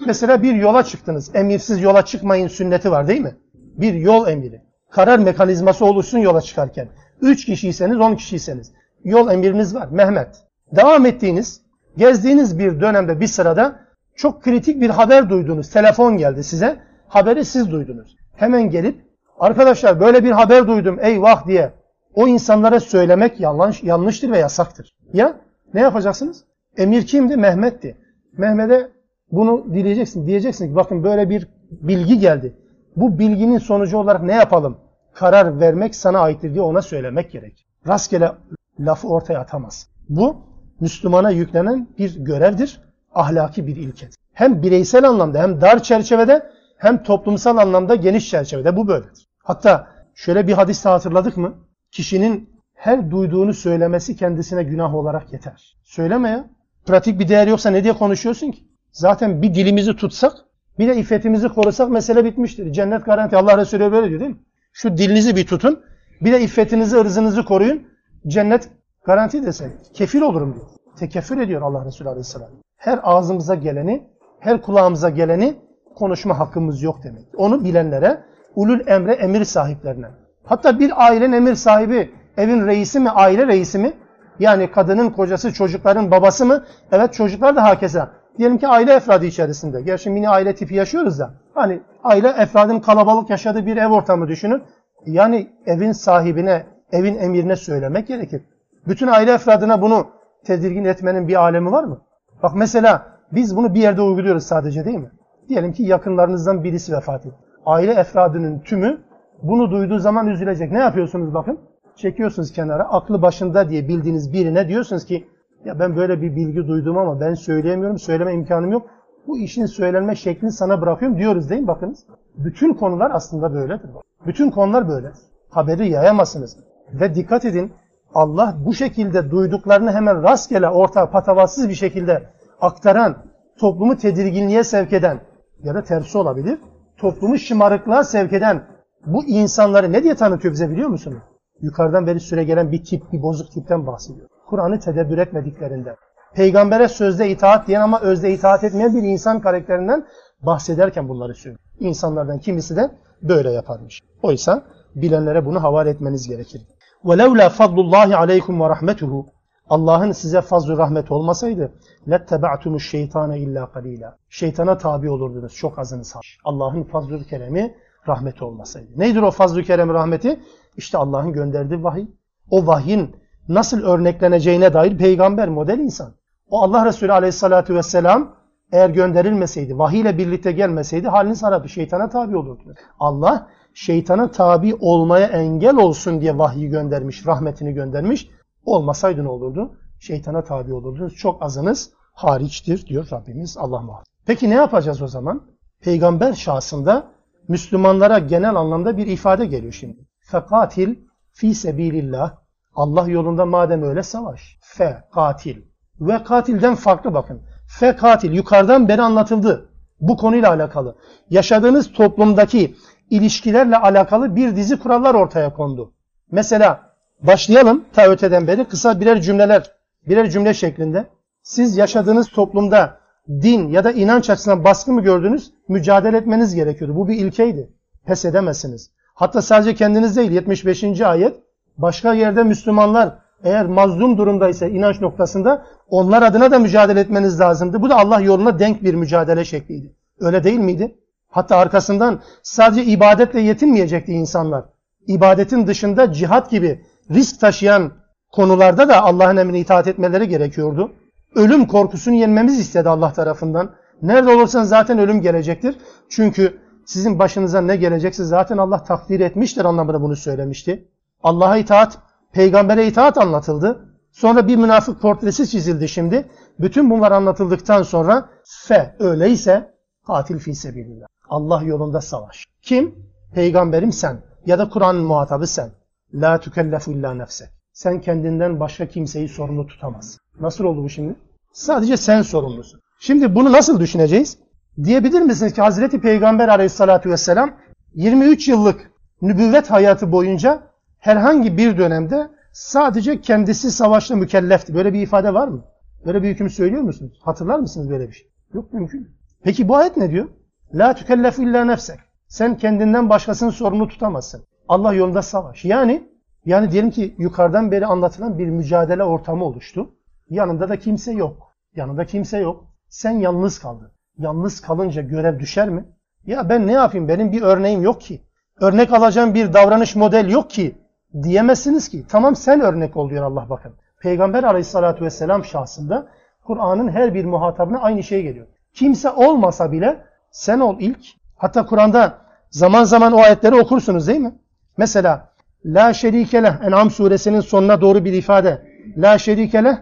Mesela bir yola çıktınız. Emirsiz yola çıkmayın sünneti var değil mi? Bir yol emiri. Karar mekanizması oluşsun yola çıkarken. Üç kişiyseniz, on kişiyseniz. Yol emiriniz var. Mehmet. Devam ettiğiniz, gezdiğiniz bir dönemde bir sırada çok kritik bir haber duydunuz. Telefon geldi size. Haberi siz duydunuz. Hemen gelip arkadaşlar böyle bir haber duydum eyvah diye o insanlara söylemek yanlış, yanlıştır ve yasaktır. Ya ne yapacaksınız? Emir kimdi? Mehmet'ti. Mehmet'e bunu dileyeceksin. Diyeceksin ki bakın böyle bir bilgi geldi. Bu bilginin sonucu olarak ne yapalım? Karar vermek sana aittir diye ona söylemek gerek. Rastgele lafı ortaya atamaz. Bu Müslümana yüklenen bir görevdir. Ahlaki bir ilkedir. Hem bireysel anlamda hem dar çerçevede hem toplumsal anlamda geniş çerçevede bu böyledir. Hatta şöyle bir hadis hatırladık mı? Kişinin her duyduğunu söylemesi kendisine günah olarak yeter. Söyleme ya. Pratik bir değer yoksa ne diye konuşuyorsun ki? Zaten bir dilimizi tutsak, bir de iffetimizi korusak mesele bitmiştir. Cennet garanti. Allah Resulü böyle diyor değil mi? Şu dilinizi bir tutun, bir de iffetinizi, ırzınızı koruyun. Cennet garanti desek. Kefil olurum diyor. Tekeffür ediyor Allah Resulü Aleyhisselam. Her ağzımıza geleni, her kulağımıza geleni konuşma hakkımız yok demek. Onu bilenlere, ulul emre emir sahiplerine. Hatta bir ailenin emir sahibi, evin reisi mi, aile reisi mi? Yani kadının kocası, çocukların babası mı? Evet çocuklar da hakeza. Diyelim ki aile efradı içerisinde. Gerçi mini aile tipi yaşıyoruz da. Hani aile efradın kalabalık yaşadığı bir ev ortamı düşünün. Yani evin sahibine, evin emirine söylemek gerekir. Bütün aile efradına bunu tedirgin etmenin bir alemi var mı? Bak mesela biz bunu bir yerde uyguluyoruz sadece değil mi? Diyelim ki yakınlarınızdan birisi vefat etti. Aile efradının tümü bunu duyduğu zaman üzülecek. Ne yapıyorsunuz bakın? Çekiyorsunuz kenara. Aklı başında diye bildiğiniz birine diyorsunuz ki ya ben böyle bir bilgi duydum ama ben söyleyemiyorum. Söyleme imkanım yok. Bu işin söylenme şeklini sana bırakıyorum diyoruz değil mi? Bakınız. Bütün konular aslında böyledir. Bütün konular böyle. Haberi yayamazsınız. Ve dikkat edin Allah bu şekilde duyduklarını hemen rastgele orta patavatsız bir şekilde aktaran, toplumu tedirginliğe sevk eden ya da tersi olabilir. Toplumu şımarıklığa sevk eden bu insanları ne diye tanıtıyor bize biliyor musunuz? Yukarıdan beri süre gelen bir tip, bir bozuk tipten bahsediyor. Kur'an'ı tedebbür etmediklerinden. Peygambere sözde itaat diyen ama özde itaat etmeyen bir insan karakterinden bahsederken bunları söylüyor. İnsanlardan kimisi de böyle yaparmış. Oysa bilenlere bunu havale etmeniz gerekir. وَلَوْلَا فَضْلُ اللّٰهِ عَلَيْكُمْ وَرَحْمَتُهُ Allah'ın size fazl rahmet olmasaydı لَتَّبَعْتُمُ şeytane illa قَلِيلًا Şeytana tabi olurdunuz çok azınız. Allah'ın fazl keremi rahmeti olmasaydı. Nedir o fazl-ı kerem rahmeti? İşte Allah'ın gönderdiği vahiy. O vahyin nasıl örnekleneceğine dair peygamber, model insan. O Allah Resulü aleyhissalatü vesselam eğer gönderilmeseydi, vahiy ile birlikte gelmeseydi haliniz harapı, şeytana tabi olurdu. Allah şeytana tabi olmaya engel olsun diye vahyi göndermiş, rahmetini göndermiş. Olmasaydı ne olurdu? Şeytana tabi olurdunuz. Çok azınız hariçtir diyor Rabbimiz Allah muhafaza. Peki ne yapacağız o zaman? Peygamber şahsında Müslümanlara genel anlamda bir ifade geliyor şimdi. Fekatil fi sebilillah. Allah yolunda madem öyle savaş. Fe katil. Ve katilden farklı bakın. Fe katil yukarıdan beri anlatıldı. Bu konuyla alakalı. Yaşadığınız toplumdaki ilişkilerle alakalı bir dizi kurallar ortaya kondu. Mesela başlayalım ta öteden beri kısa birer cümleler, birer cümle şeklinde. Siz yaşadığınız toplumda din ya da inanç açısından baskı mı gördünüz? Mücadele etmeniz gerekiyordu. Bu bir ilkeydi. Pes edemezsiniz. Hatta sadece kendiniz değil 75. ayet başka yerde Müslümanlar eğer mazlum durumdaysa inanç noktasında onlar adına da mücadele etmeniz lazımdı. Bu da Allah yoluna denk bir mücadele şekliydi. Öyle değil miydi? Hatta arkasından sadece ibadetle yetinmeyecekti insanlar. İbadetin dışında cihat gibi risk taşıyan konularda da Allah'ın emrine itaat etmeleri gerekiyordu. Ölüm korkusunu yenmemiz istedi Allah tarafından. Nerede olursanız zaten ölüm gelecektir. Çünkü sizin başınıza ne gelecekse zaten Allah takdir etmiştir anlamında bunu söylemişti. Allah'a itaat, peygambere itaat anlatıldı. Sonra bir münafık portresi çizildi şimdi. Bütün bunlar anlatıldıktan sonra fe öyleyse katil fi sebilillah. Allah yolunda savaş. Kim? Peygamberim sen ya da Kur'an'ın muhatabı sen. La tükellefu illa nefse. Sen kendinden başka kimseyi sorumlu tutamazsın. Nasıl oldu bu şimdi? Sadece sen sorumlusun. Şimdi bunu nasıl düşüneceğiz? Diyebilir misiniz ki Hazreti Peygamber aleyhissalatü vesselam 23 yıllık nübüvvet hayatı boyunca herhangi bir dönemde sadece kendisi savaşla mükellefti. Böyle bir ifade var mı? Böyle bir hüküm söylüyor musunuz? Hatırlar mısınız böyle bir şey? Yok mümkün. Peki bu ayet ne diyor? La tükellefu illa nefsek. Sen kendinden başkasını sorumlu tutamazsın. Allah yolunda savaş. Yani yani diyelim ki yukarıdan beri anlatılan bir mücadele ortamı oluştu. Yanında da kimse yok. Yanında kimse yok. Sen yalnız kaldın. Yalnız kalınca görev düşer mi? Ya ben ne yapayım? Benim bir örneğim yok ki. Örnek alacağım bir davranış model yok ki. Diyemezsiniz ki. Tamam sen örnek ol diyor Allah bakın. Peygamber aleyhissalatü vesselam şahsında Kur'an'ın her bir muhatabına aynı şey geliyor. Kimse olmasa bile sen ol ilk. Hatta Kur'an'da zaman zaman o ayetleri okursunuz değil mi? Mesela La şerike leh En'am suresinin sonuna doğru bir ifade. La şerike leh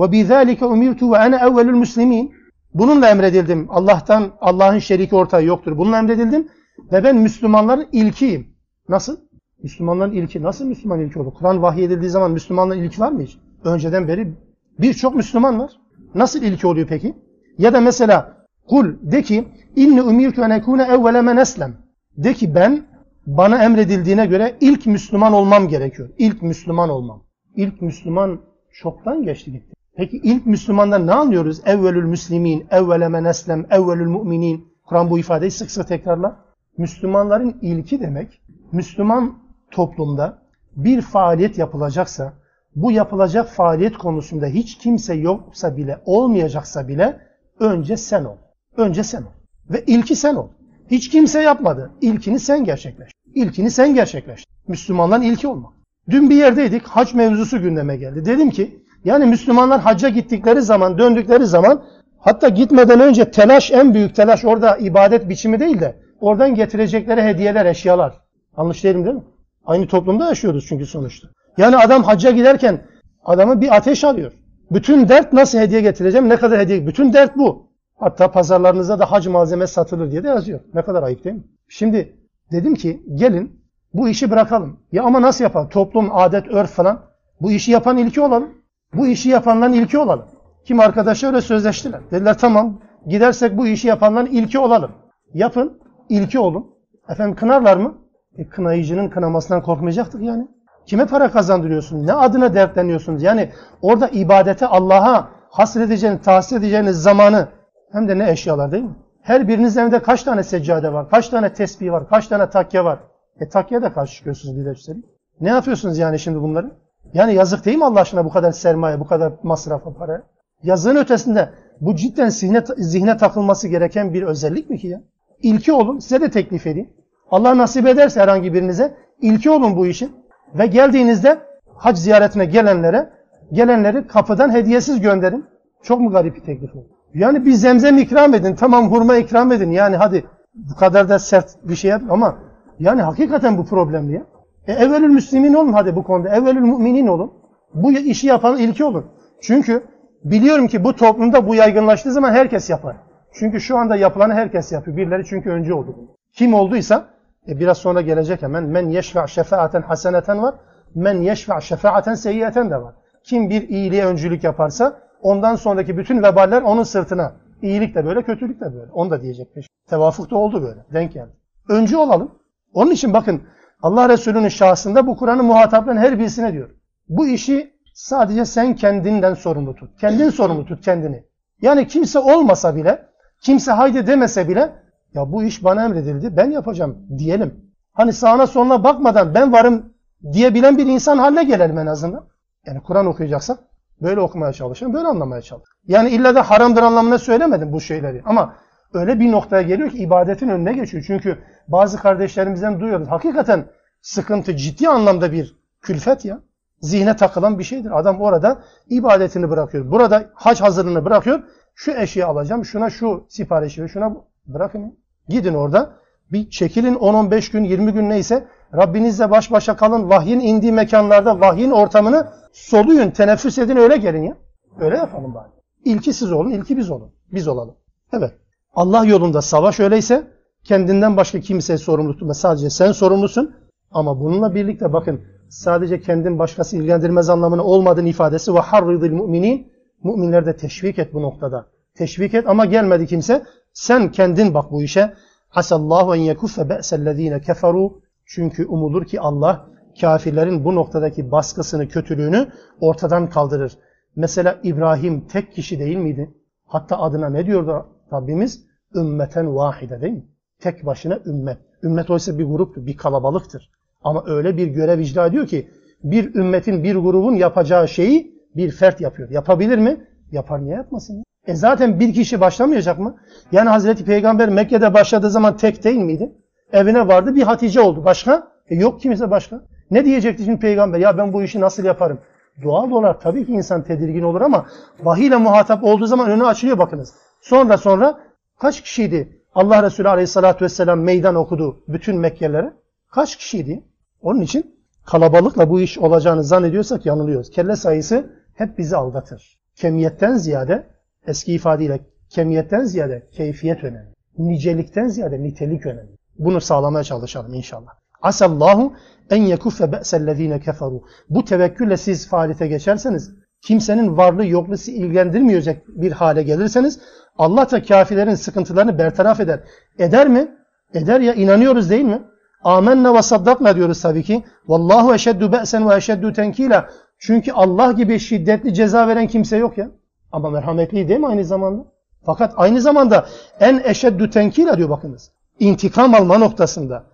ve bizalike umirtu ve ene evvelül müslimin. Bununla emredildim. Allah'tan Allah'ın şeriki ortağı yoktur. Bununla emredildim ve ben Müslümanların ilkiyim. Nasıl? Müslümanların ilki. Nasıl Müslüman ilki olur? Kur'an vahyedildiği zaman Müslümanların ilki var mı hiç? Önceden beri birçok Müslüman var. Nasıl ilki oluyor peki? Ya da mesela kul de ki inni umirtu en ekune evvele men eslem. De ki ben bana emredildiğine göre ilk Müslüman olmam gerekiyor. İlk Müslüman olmam. İlk Müslüman çoktan geçti gitti. Peki ilk Müslümandan ne anlıyoruz? Evvelül müslimin, evvele men eslem, evvelül müminin. Kur'an bu ifadeyi sık sık tekrarlar. Müslümanların ilki demek, Müslüman toplumda bir faaliyet yapılacaksa, bu yapılacak faaliyet konusunda hiç kimse yoksa bile, olmayacaksa bile önce sen ol. Önce sen ol. Ve ilki sen ol. Hiç kimse yapmadı. İlkini sen gerçekleş. İlkini sen gerçekleş. Müslümanların ilki olmak. Dün bir yerdeydik. Hac mevzusu gündeme geldi. Dedim ki yani Müslümanlar hacca gittikleri zaman, döndükleri zaman hatta gitmeden önce telaş en büyük telaş orada ibadet biçimi değil de oradan getirecekleri hediyeler, eşyalar. Yanlış değilim değil mi? Aynı toplumda yaşıyoruz çünkü sonuçta. Yani adam hacca giderken adamı bir ateş alıyor. Bütün dert nasıl hediye getireceğim, ne kadar hediye. Bütün dert bu. Hatta pazarlarınızda da hac malzeme satılır diye de yazıyor. Ne kadar ayıp değil mi? Şimdi dedim ki gelin bu işi bırakalım. Ya ama nasıl yapalım? Toplum, adet, örf falan. Bu işi yapan ilki olalım. Bu işi yapanların ilki olalım. Kim arkadaşlar öyle sözleştiler. Dediler tamam gidersek bu işi yapanların ilki olalım. Yapın, ilki olun. Efendim kınarlar mı? E, kınayıcının kınamasından korkmayacaktık yani. Kime para kazandırıyorsunuz? Ne adına dertleniyorsunuz? Yani orada ibadete Allah'a hasredeceğiniz, tahsil edeceğiniz zamanı hem de ne eşyalar değil mi? Her biriniz evde kaç tane seccade var? Kaç tane tesbih var? Kaç tane takya var? E takya da karşı çıkıyorsunuz de üstelik. Ne yapıyorsunuz yani şimdi bunları? Yani yazık değil mi Allah aşkına bu kadar sermaye, bu kadar masrafa para? Yazığın ötesinde bu cidden zihne, zihne takılması gereken bir özellik mi ki ya? İlki olun, size de teklif edeyim. Allah nasip ederse herhangi birinize ilki olun bu işin. Ve geldiğinizde hac ziyaretine gelenlere, gelenleri kapıdan hediyesiz gönderin. Çok mu garip bir teklif oldu? Yani bir zemzem ikram edin, tamam hurma ikram edin. Yani hadi bu kadar da sert bir şey yap ama yani hakikaten bu problemli ya. E, evvelül müslimin olun hadi bu konuda. Evvelül müminin olun. Bu işi yapan ilki olun. Çünkü biliyorum ki bu toplumda bu yaygınlaştığı zaman herkes yapar. Çünkü şu anda yapılanı herkes yapıyor. Birileri çünkü önce oldu. Kim olduysa e biraz sonra gelecek hemen men yeşfa şefaaten haseneten var. Men yeşfa şefaaten seyyiyeten de var. Kim bir iyiliğe öncülük yaparsa ondan sonraki bütün veballer onun sırtına. İyilik de böyle, kötülük de böyle. Onu da diyecek peşin. Tevafuk da oldu böyle. Denk geldi. Öncü olalım. Onun için bakın Allah Resulü'nün şahsında bu Kur'an'ın muhatapların her birisine diyor. Bu işi sadece sen kendinden sorumlu tut. Kendin sorumlu tut kendini. Yani kimse olmasa bile, kimse haydi demese bile ya bu iş bana emredildi ben yapacağım diyelim. Hani sağına soluna bakmadan ben varım diyebilen bir insan haline gelelim en azından. Yani Kur'an okuyacaksak böyle okumaya çalışın, böyle anlamaya çalışın. Yani illa da haramdır anlamına söylemedim bu şeyleri. Ama öyle bir noktaya geliyor ki ibadetin önüne geçiyor. Çünkü bazı kardeşlerimizden duyuyoruz. Hakikaten sıkıntı ciddi anlamda bir külfet ya. Zihne takılan bir şeydir. Adam orada ibadetini bırakıyor. Burada hac hazırlığını bırakıyor. Şu eşya alacağım, şuna şu siparişi ve şuna bırakın. Gidin orada bir çekilin 10-15 gün, 20 gün neyse Rabbinizle baş başa kalın. Vahyin indiği mekanlarda vahyin ortamını soluyun, teneffüs edin öyle gelin ya. Öyle yapalım bari. İlki siz olun, ilki biz olun. Biz olalım. Evet. Allah yolunda savaş öyleyse kendinden başka kimseye sorumlu tutma. Sadece sen sorumlusun. Ama bununla birlikte bakın sadece kendin başkası ilgilendirmez anlamına olmadığını ifadesi ve harridil müminin müminler de teşvik et bu noktada. Teşvik et ama gelmedi kimse. Sen kendin bak bu işe. Hasallahu en yekuffe be'sellezine keferu. Çünkü umulur ki Allah kafirlerin bu noktadaki baskısını, kötülüğünü ortadan kaldırır. Mesela İbrahim tek kişi değil miydi? Hatta adına ne diyordu Rabbimiz? Ümmeten vahide değil mi? Tek başına ümmet. Ümmet oysa bir gruptur, bir kalabalıktır. Ama öyle bir görev icra ediyor ki bir ümmetin, bir grubun yapacağı şeyi bir fert yapıyor. Yapabilir mi? Yapar niye yapmasın? E zaten bir kişi başlamayacak mı? Yani Hazreti Peygamber Mekke'de başladığı zaman tek değil miydi? Evine vardı bir Hatice oldu. Başka? E yok kimse başka. Ne diyecekti şimdi peygamber? Ya ben bu işi nasıl yaparım? Doğal olarak tabii ki insan tedirgin olur ama vahiy ile muhatap olduğu zaman önü açılıyor bakınız. Sonra sonra kaç kişiydi Allah Resulü Aleyhisselatü Vesselam meydan okudu bütün Mekkelilere? Kaç kişiydi? Onun için kalabalıkla bu iş olacağını zannediyorsak yanılıyoruz. Kelle sayısı hep bizi aldatır. Kemiyetten ziyade eski ifadeyle kemiyetten ziyade keyfiyet önemli. Nicelikten ziyade nitelik önemli. Bunu sağlamaya çalışalım inşallah. Asallahu en yekuffe be'sellezine keferu. Bu tevekkülle siz faaliyete geçerseniz, kimsenin varlığı yokluğu sizi ilgilendirmeyecek bir hale gelirseniz, Allah da kafirlerin sıkıntılarını bertaraf eder. Eder mi? Eder ya inanıyoruz değil mi? Amenna ve saddakna diyoruz tabii ki. Vallahu eşeddu be'sen ve eşeddu tenkila. Çünkü Allah gibi şiddetli ceza veren kimse yok ya. Ama merhametli değil mi aynı zamanda? Fakat aynı zamanda en eşeddu tenkila diyor bakınız. İntikam alma noktasında,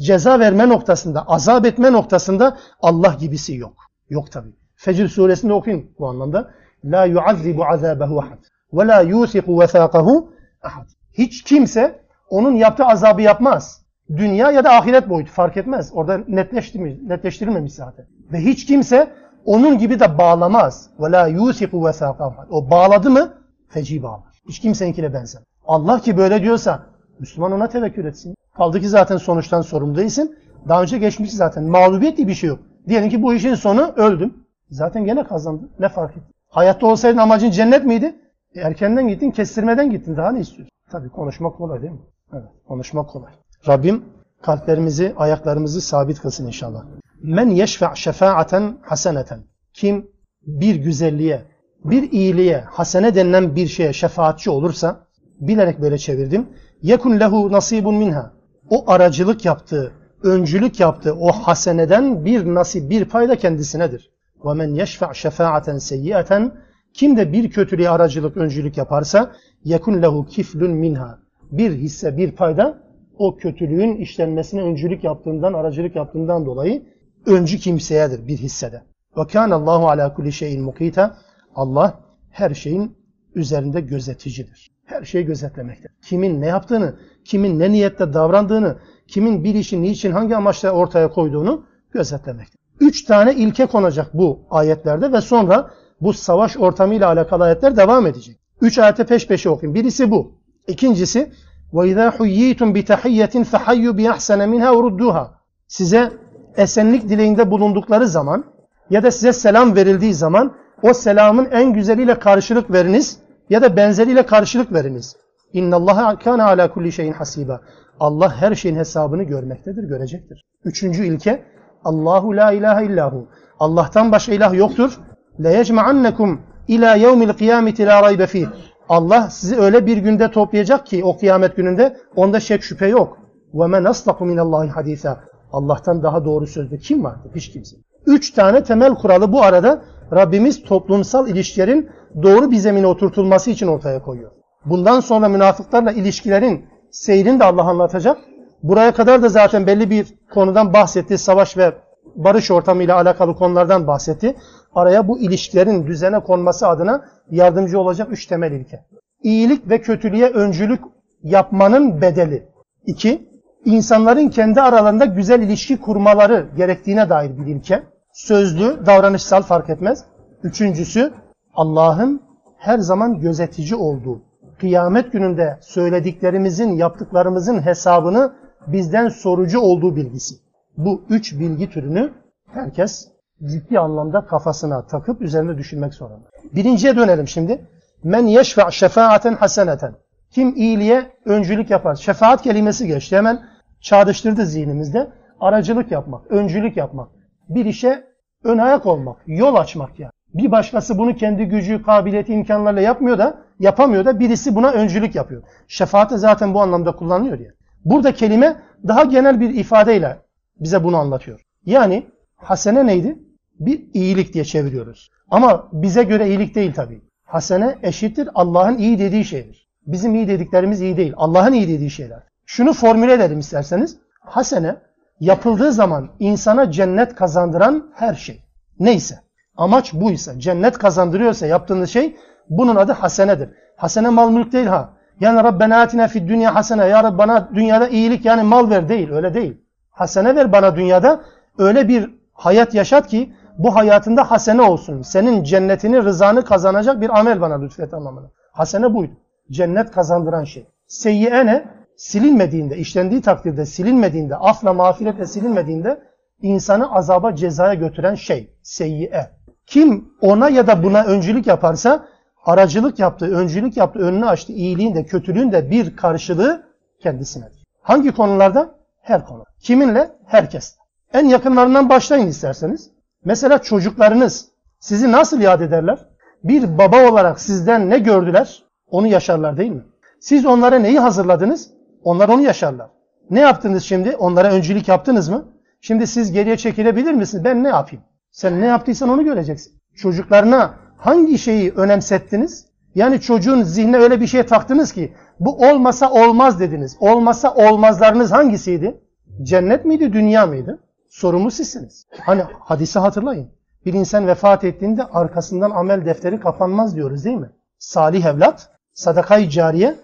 ceza verme noktasında, azap etme noktasında Allah gibisi yok. Yok tabi. Fecr suresinde okuyun bu anlamda. La yuazzibu azabehu ahad ve la yusiku vesaqahu ahad. Hiç kimse onun yaptığı azabı yapmaz. Dünya ya da ahiret boyutu fark etmez. Orada netleştirmiş, netleştirilmemiş zaten. Ve hiç kimse onun gibi de bağlamaz. Ve la yusiku vesaqahu ahad. O bağladı mı feci bağlar. Hiç kimseninkine benzer. Allah ki böyle diyorsa Müslüman ona tevekkül etsin. Kaldı ki zaten sonuçtan sorumlu değilsin. Daha önce geçmiş zaten. Mağlubiyet diye bir şey yok. Diyelim ki bu işin sonu öldüm. Zaten gene kazandın. Ne fark etti? Hayatta olsaydın amacın cennet miydi? E, erkenden gittin, kestirmeden gittin. Daha ne istiyorsun? Tabii konuşmak kolay değil mi? Evet, konuşmak kolay. Rabbim kalplerimizi, ayaklarımızı sabit kılsın inşallah. Men yeşfe' şefaaten haseneten. Kim bir güzelliğe, bir iyiliğe, hasene denilen bir şeye şefaatçi olursa, bilerek böyle çevirdim. Yekun lehu nasibun minha. O aracılık yaptığı, öncülük yaptığı o haseneden bir nasip, bir payda kendisinedir. Ve men yeşfe' şefaaten seyyiaten kim de bir kötülüğe aracılık, öncülük yaparsa yekun lehu kiflun minha. Bir hisse, bir payda o kötülüğün işlenmesine öncülük yaptığından, aracılık yaptığından dolayı öncü kimseyedir bir hissede. Ve kâne Allahu ala kulli şeyin mukita. Allah her şeyin üzerinde gözeticidir. Her şeyi gözetlemekte. Kimin ne yaptığını, kimin ne niyette davrandığını, kimin bir işi niçin, hangi amaçla ortaya koyduğunu gözetlemekte. Üç tane ilke konacak bu ayetlerde ve sonra bu savaş ortamıyla alakalı ayetler devam edecek. Üç ayete peş peşe okuyun. Birisi bu. İkincisi وَاِذَا حُيِّيتُمْ بِتَحِيَّةٍ فَحَيُّ بِيَحْسَنَ مِنْهَا وَرُدُّوهَا Size esenlik dileğinde bulundukları zaman ya da size selam verildiği zaman o selamın en güzeliyle karşılık veriniz ya da benzeriyle karşılık veriniz. İnna Allah kana ala kulli şeyin hasiba. Allah her şeyin hesabını görmektedir, görecektir. Üçüncü ilke Allahu la ilahe illahu. Allah'tan başka ilah yoktur. Le yecma'annekum ila yevmil kıyameti la raybe fih. Allah sizi öyle bir günde toplayacak ki o kıyamet gününde onda şek şüphe yok. Ve men aslaku minallahi hadisa. Allah'tan daha doğru sözlü kim vardır? Hiç kimse. Üç tane temel kuralı bu arada Rabbimiz toplumsal ilişkilerin doğru bir zemine oturtulması için ortaya koyuyor. Bundan sonra münafıklarla ilişkilerin seyrini de Allah anlatacak. Buraya kadar da zaten belli bir konudan bahsetti. Savaş ve barış ortamıyla alakalı konulardan bahsetti. Araya bu ilişkilerin düzene konması adına yardımcı olacak üç temel ilke. İyilik ve kötülüğe öncülük yapmanın bedeli. İki, insanların kendi aralarında güzel ilişki kurmaları gerektiğine dair bir ilke. Sözlü, davranışsal fark etmez. Üçüncüsü, Allah'ın her zaman gözetici olduğu, kıyamet gününde söylediklerimizin, yaptıklarımızın hesabını bizden sorucu olduğu bilgisi. Bu üç bilgi türünü herkes ciddi anlamda kafasına takıp üzerinde düşünmek zorunda. Birinciye dönelim şimdi. Men yeşfe' şefaaten haseneten. Kim iyiliğe öncülük yapar? Şefaat kelimesi geçti. Hemen çağrıştırdı zihnimizde. Aracılık yapmak, öncülük yapmak. Bir işe ön ayak olmak, yol açmak yani. Bir başkası bunu kendi gücü, kabiliyeti, imkanlarla yapmıyor da, yapamıyor da birisi buna öncülük yapıyor. Şefaat de zaten bu anlamda kullanılıyor ya. Burada kelime daha genel bir ifadeyle bize bunu anlatıyor. Yani hasene neydi? Bir iyilik diye çeviriyoruz. Ama bize göre iyilik değil tabii. Hasene eşittir Allah'ın iyi dediği şeydir. Bizim iyi dediklerimiz iyi değil. Allah'ın iyi dediği şeyler. Şunu formüle edelim isterseniz. Hasene yapıldığı zaman insana cennet kazandıran her şey. Neyse. Amaç buysa, cennet kazandırıyorsa yaptığınız şey bunun adı hasenedir. Hasene mal mülk değil ha. Yani Rabbena atina fid dünya hasene. Ya Rabbi bana dünyada iyilik yani mal ver değil. Öyle değil. Hasene ver bana dünyada. Öyle bir hayat yaşat ki bu hayatında hasene olsun. Senin cennetini, rızanı kazanacak bir amel bana lütfet anlamına. Hasene buydu. Cennet kazandıran şey. Seyyiye ne? Silinmediğinde, işlendiği takdirde silinmediğinde, afla mağfiretle silinmediğinde insanı azaba cezaya götüren şey. Seyyiye. Kim ona ya da buna öncülük yaparsa aracılık yaptığı, öncülük yaptığı, önünü açtı iyiliğin de kötülüğün de bir karşılığı kendisinedir. Hangi konularda? Her konu. Kiminle? Herkes. En yakınlarından başlayın isterseniz. Mesela çocuklarınız sizi nasıl yad ederler? Bir baba olarak sizden ne gördüler? Onu yaşarlar değil mi? Siz onlara neyi hazırladınız? Onlar onu yaşarlar. Ne yaptınız şimdi? Onlara öncülük yaptınız mı? Şimdi siz geriye çekilebilir misiniz? Ben ne yapayım? Sen ne yaptıysan onu göreceksin. Çocuklarına hangi şeyi önemsettiniz? Yani çocuğun zihne öyle bir şey taktınız ki bu olmasa olmaz dediniz. Olmasa olmazlarınız hangisiydi? Cennet miydi, dünya mıydı? Sorumlu sizsiniz. Hani hadisi hatırlayın. Bir insan vefat ettiğinde arkasından amel defteri kapanmaz diyoruz değil mi? Salih evlat, sadakayı cariye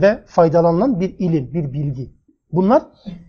ve faydalanılan bir ilim, bir bilgi. Bunlar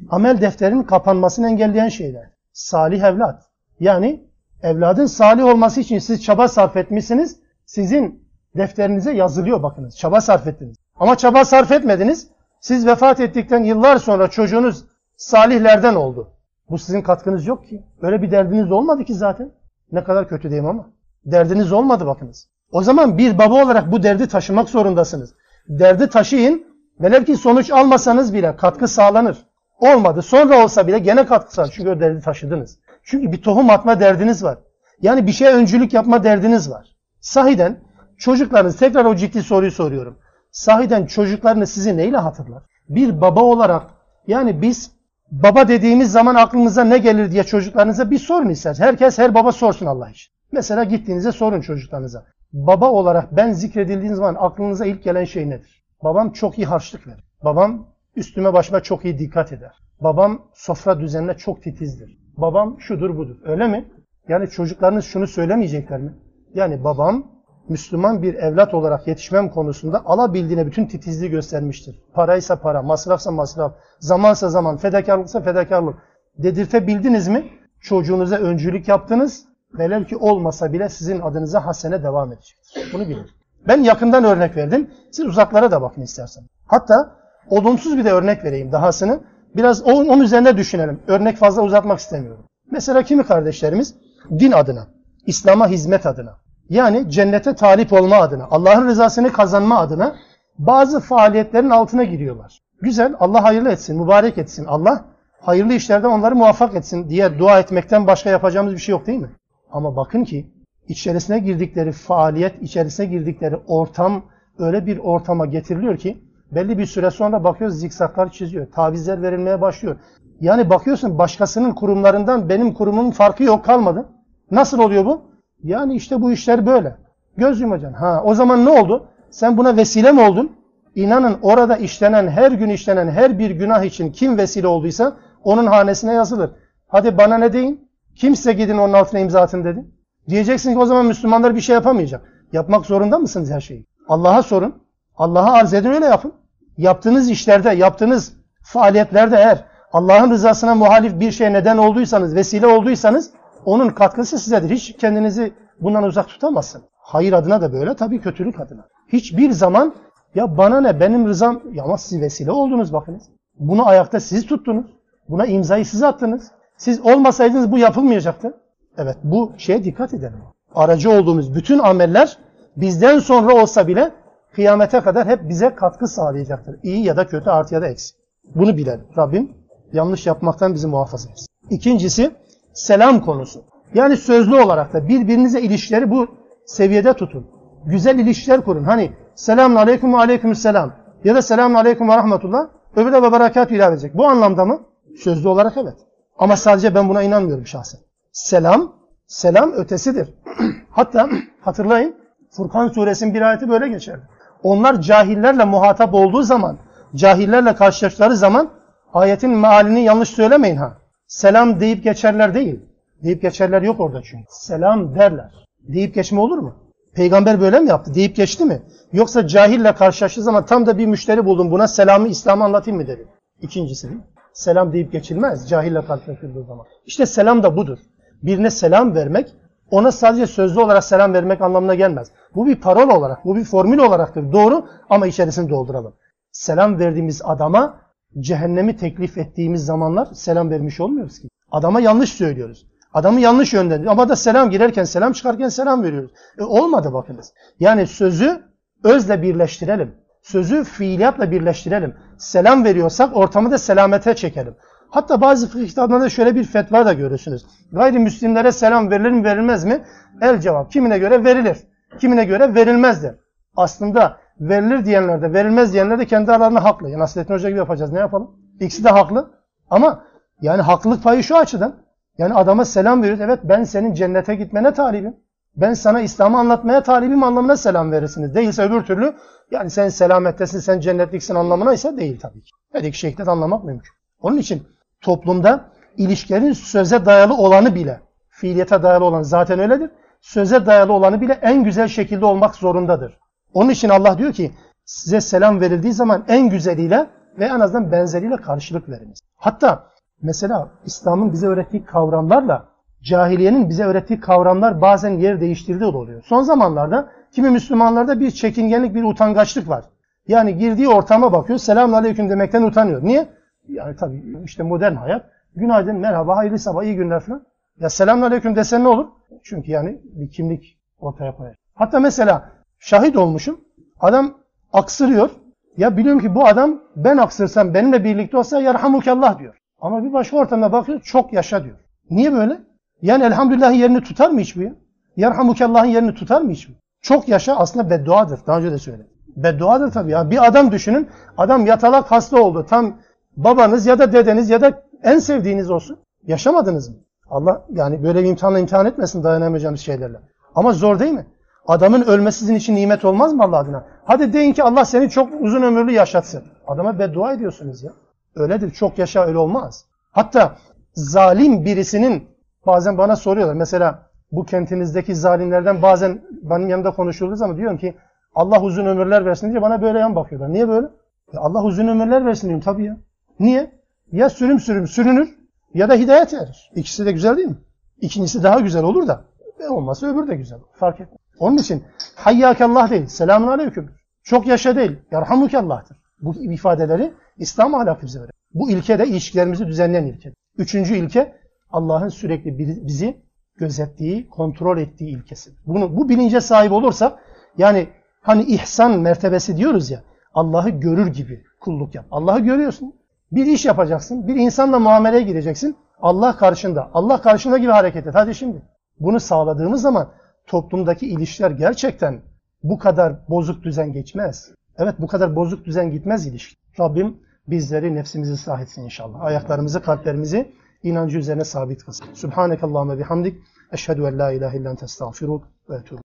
amel defterinin kapanmasını engelleyen şeyler. Salih evlat. Yani evladın salih olması için siz çaba sarf etmişsiniz. Sizin defterinize yazılıyor bakınız. Çaba sarf ettiniz. Ama çaba sarf etmediniz. Siz vefat ettikten yıllar sonra çocuğunuz salihlerden oldu. Bu sizin katkınız yok ki. Öyle bir derdiniz olmadı ki zaten. Ne kadar kötü diyeyim ama. Derdiniz olmadı bakınız. O zaman bir baba olarak bu derdi taşımak zorundasınız. Derdi taşıyın. Velev ki sonuç almasanız bile katkı sağlanır. Olmadı. Sonra olsa bile gene katkı sağlanır. Çünkü o derdi taşıdınız. Çünkü bir tohum atma derdiniz var. Yani bir şeye öncülük yapma derdiniz var. Sahiden çocuklarınız, tekrar o ciddi soruyu soruyorum. Sahiden çocuklarını sizi neyle hatırlar? Bir baba olarak yani biz baba dediğimiz zaman aklınıza ne gelir diye çocuklarınıza bir sorun ister. Herkes her baba sorsun Allah için. Mesela gittiğinizde sorun çocuklarınıza. Baba olarak ben zikredildiğiniz zaman aklınıza ilk gelen şey nedir? Babam çok iyi harçlık verir. Babam üstüme başıma çok iyi dikkat eder. Babam sofra düzenine çok titizdir. Babam şudur budur. Öyle mi? Yani çocuklarınız şunu söylemeyecekler mi? Yani babam Müslüman bir evlat olarak yetişmem konusunda alabildiğine bütün titizliği göstermiştir. Paraysa para, masrafsa masraf, zamansa zaman, fedakarlıksa fedakarlık. Dedirtebildiniz mi? Çocuğunuza öncülük yaptınız. Velev ki olmasa bile sizin adınıza hasene devam edecektir. Bunu bilin. Ben yakından örnek verdim. Siz uzaklara da bakın istersen. Hatta olumsuz bir de örnek vereyim dahasını. Biraz onun, onun üzerine düşünelim. Örnek fazla uzatmak istemiyorum. Mesela kimi kardeşlerimiz din adına, İslam'a hizmet adına, yani cennete talip olma adına, Allah'ın rızasını kazanma adına bazı faaliyetlerin altına giriyorlar. Güzel, Allah hayırlı etsin, mübarek etsin. Allah hayırlı işlerde onları muvaffak etsin diye dua etmekten başka yapacağımız bir şey yok değil mi? Ama bakın ki içerisine girdikleri faaliyet, içerisine girdikleri ortam öyle bir ortama getiriliyor ki belli bir süre sonra bakıyoruz zikzaklar çiziyor. Tavizler verilmeye başlıyor. Yani bakıyorsun başkasının kurumlarından benim kurumumun farkı yok kalmadı. Nasıl oluyor bu? Yani işte bu işler böyle. Göz yumacaksın. Ha, o zaman ne oldu? Sen buna vesile mi oldun? İnanın orada işlenen, her gün işlenen her bir günah için kim vesile olduysa onun hanesine yazılır. Hadi bana ne deyin? Kimse gidin onun altına imza atın dedi. Diyeceksin ki o zaman Müslümanlar bir şey yapamayacak. Yapmak zorunda mısınız her şeyi? Allah'a sorun. Allah'a arz edin öyle yapın. Yaptığınız işlerde, yaptığınız faaliyetlerde eğer Allah'ın rızasına muhalif bir şey neden olduysanız, vesile olduysanız onun katkısı sizedir. Hiç kendinizi bundan uzak tutamazsın. Hayır adına da böyle, tabii kötülük adına. Hiçbir zaman ya bana ne benim rızam ya ama siz vesile oldunuz bakınız. Bunu ayakta siz tuttunuz. Buna imzayı siz attınız. Siz olmasaydınız bu yapılmayacaktı. Evet bu şeye dikkat edelim. Aracı olduğumuz bütün ameller bizden sonra olsa bile kıyamete kadar hep bize katkı sağlayacaktır. İyi ya da kötü, artı ya da eksi. Bunu bilelim. Rabbim yanlış yapmaktan bizi muhafaza etsin. İkincisi selam konusu. Yani sözlü olarak da birbirinize ilişkileri bu seviyede tutun. Güzel ilişkiler kurun. Hani selamun aleyküm ve aleyküm selam ya da selamun aleyküm ve rahmetullah öbürü ve berekat ilave edecek. Bu anlamda mı? Sözlü olarak evet. Ama sadece ben buna inanmıyorum şahsen. Selam, selam ötesidir. Hatta hatırlayın Furkan suresinin bir ayeti böyle geçer. Onlar cahillerle muhatap olduğu zaman, cahillerle karşılaştıkları zaman ayetin mealini yanlış söylemeyin ha. Selam deyip geçerler değil. Deyip geçerler yok orada çünkü. Selam derler. Deyip geçme olur mu? Peygamber böyle mi yaptı? Deyip geçti mi? Yoksa cahille karşılaştığı zaman tam da bir müşteri buldum buna selamı İslam'ı anlatayım mı dedi. İkincisi? Selam deyip geçilmez cahille karşılaşıldığı zaman. İşte selam da budur. Birine selam vermek ona sadece sözlü olarak selam vermek anlamına gelmez. Bu bir parol olarak, bu bir formül olaraktır. Doğru ama içerisini dolduralım. Selam verdiğimiz adama cehennemi teklif ettiğimiz zamanlar selam vermiş olmuyoruz ki. Adama yanlış söylüyoruz. Adamı yanlış yönlendiriyoruz. Ama da selam girerken, selam çıkarken selam veriyoruz. E, olmadı bakınız. Yani sözü özle birleştirelim. Sözü fiiliyatla birleştirelim. Selam veriyorsak ortamı da selamete çekelim. Hatta bazı fıkıh kitaplarında şöyle bir fetva da görürsünüz. Gayrimüslimlere selam verilir mi verilmez mi? El cevap. Kimine göre verilir. Kimine göre verilmezdir. Aslında verilir diyenler de verilmez diyenler de kendi aralarında haklı. Yani Nasrettin Hoca gibi yapacağız. Ne yapalım? İkisi de haklı. Ama yani haklılık payı şu açıdan. Yani adama selam veriyoruz. Evet ben senin cennete gitmene talibim. Ben sana İslam'ı anlatmaya talibim anlamına selam verirsiniz. Değilse öbür türlü yani sen selamettesin, sen cennetliksin anlamına ise değil tabii ki. Her iki anlamak mümkün. Onun için toplumda ilişkilerin söze dayalı olanı bile, fiiliyete dayalı olan zaten öyledir. Söze dayalı olanı bile en güzel şekilde olmak zorundadır. Onun için Allah diyor ki size selam verildiği zaman en güzeliyle ve en azından benzeriyle karşılık veriniz. Hatta mesela İslam'ın bize öğrettiği kavramlarla cahiliyenin bize öğrettiği kavramlar bazen yer değiştirdiği de oluyor. Son zamanlarda kimi Müslümanlarda bir çekingenlik, bir utangaçlık var. Yani girdiği ortama bakıyor, selamun aleyküm demekten utanıyor. Niye? Yani tabii işte modern hayat. Günaydın, merhaba, hayırlı sabah, iyi günler falan. Ya selamun aleyküm desen ne olur? Çünkü yani bir kimlik ortaya koyar. Hatta mesela şahit olmuşum. Adam aksırıyor. Ya biliyorum ki bu adam ben aksırsam benimle birlikte olsa yarhamukallah diyor. Ama bir başka ortamda bakıyor çok yaşa diyor. Niye böyle? Yani elhamdülillah'ın yerini tutar mı hiç bu ya? Yarhamukallah'ın yerini tutar mı hiç bu? Çok yaşa aslında bedduadır. Daha önce de söyledim. Bedduadır tabii ya. Bir adam düşünün. Adam yatalak hasta oldu. Tam babanız ya da dedeniz ya da en sevdiğiniz olsun. Yaşamadınız mı? Allah yani böyle bir imtihanla imtihan etmesin dayanamayacağımız şeylerle. Ama zor değil mi? Adamın ölmesi sizin için nimet olmaz mı Allah adına? Hadi deyin ki Allah seni çok uzun ömürlü yaşatsın. Adama beddua ediyorsunuz ya. Öyledir. Çok yaşa öyle olmaz. Hatta zalim birisinin bazen bana soruyorlar. Mesela bu kentinizdeki zalimlerden bazen benim yanımda konuşulduğu zaman diyorum ki Allah uzun ömürler versin diye bana böyle yan bakıyorlar. Niye böyle? Ya Allah uzun ömürler versin diyorum tabii ya. Niye? Ya sürüm sürüm sürünür ya da hidayet erir. İkisi de güzel değil mi? İkincisi daha güzel olur da. E olmazsa öbürü de güzel. Fark etmez. Onun için hayyakallah değil. Selamun aleyküm. Çok yaşa değil. Yarhamukallah'tır. Bu ifadeleri İslam ahlakı bize verir. Bu ilke de ilişkilerimizi düzenleyen ilke. Üçüncü ilke Allah'ın sürekli bizi gözettiği, kontrol ettiği ilkesi. Bunu, bu bilince sahip olursak yani hani ihsan mertebesi diyoruz ya Allah'ı görür gibi kulluk yap. Allah'ı görüyorsun. Bir iş yapacaksın. Bir insanla muameleye gireceksin. Allah karşında. Allah karşında gibi hareket et. Hadi şimdi. Bunu sağladığımız zaman toplumdaki ilişkiler gerçekten bu kadar bozuk düzen geçmez. Evet bu kadar bozuk düzen gitmez ilişki. Rabbim bizleri nefsimizi ıslah etsin inşallah. Ayaklarımızı, kalplerimizi inancı üzerine sabit kılsın. Subhanekallahümme bihamdik. Eşhedü en la ilahe illen testağfiruk ve etûbü.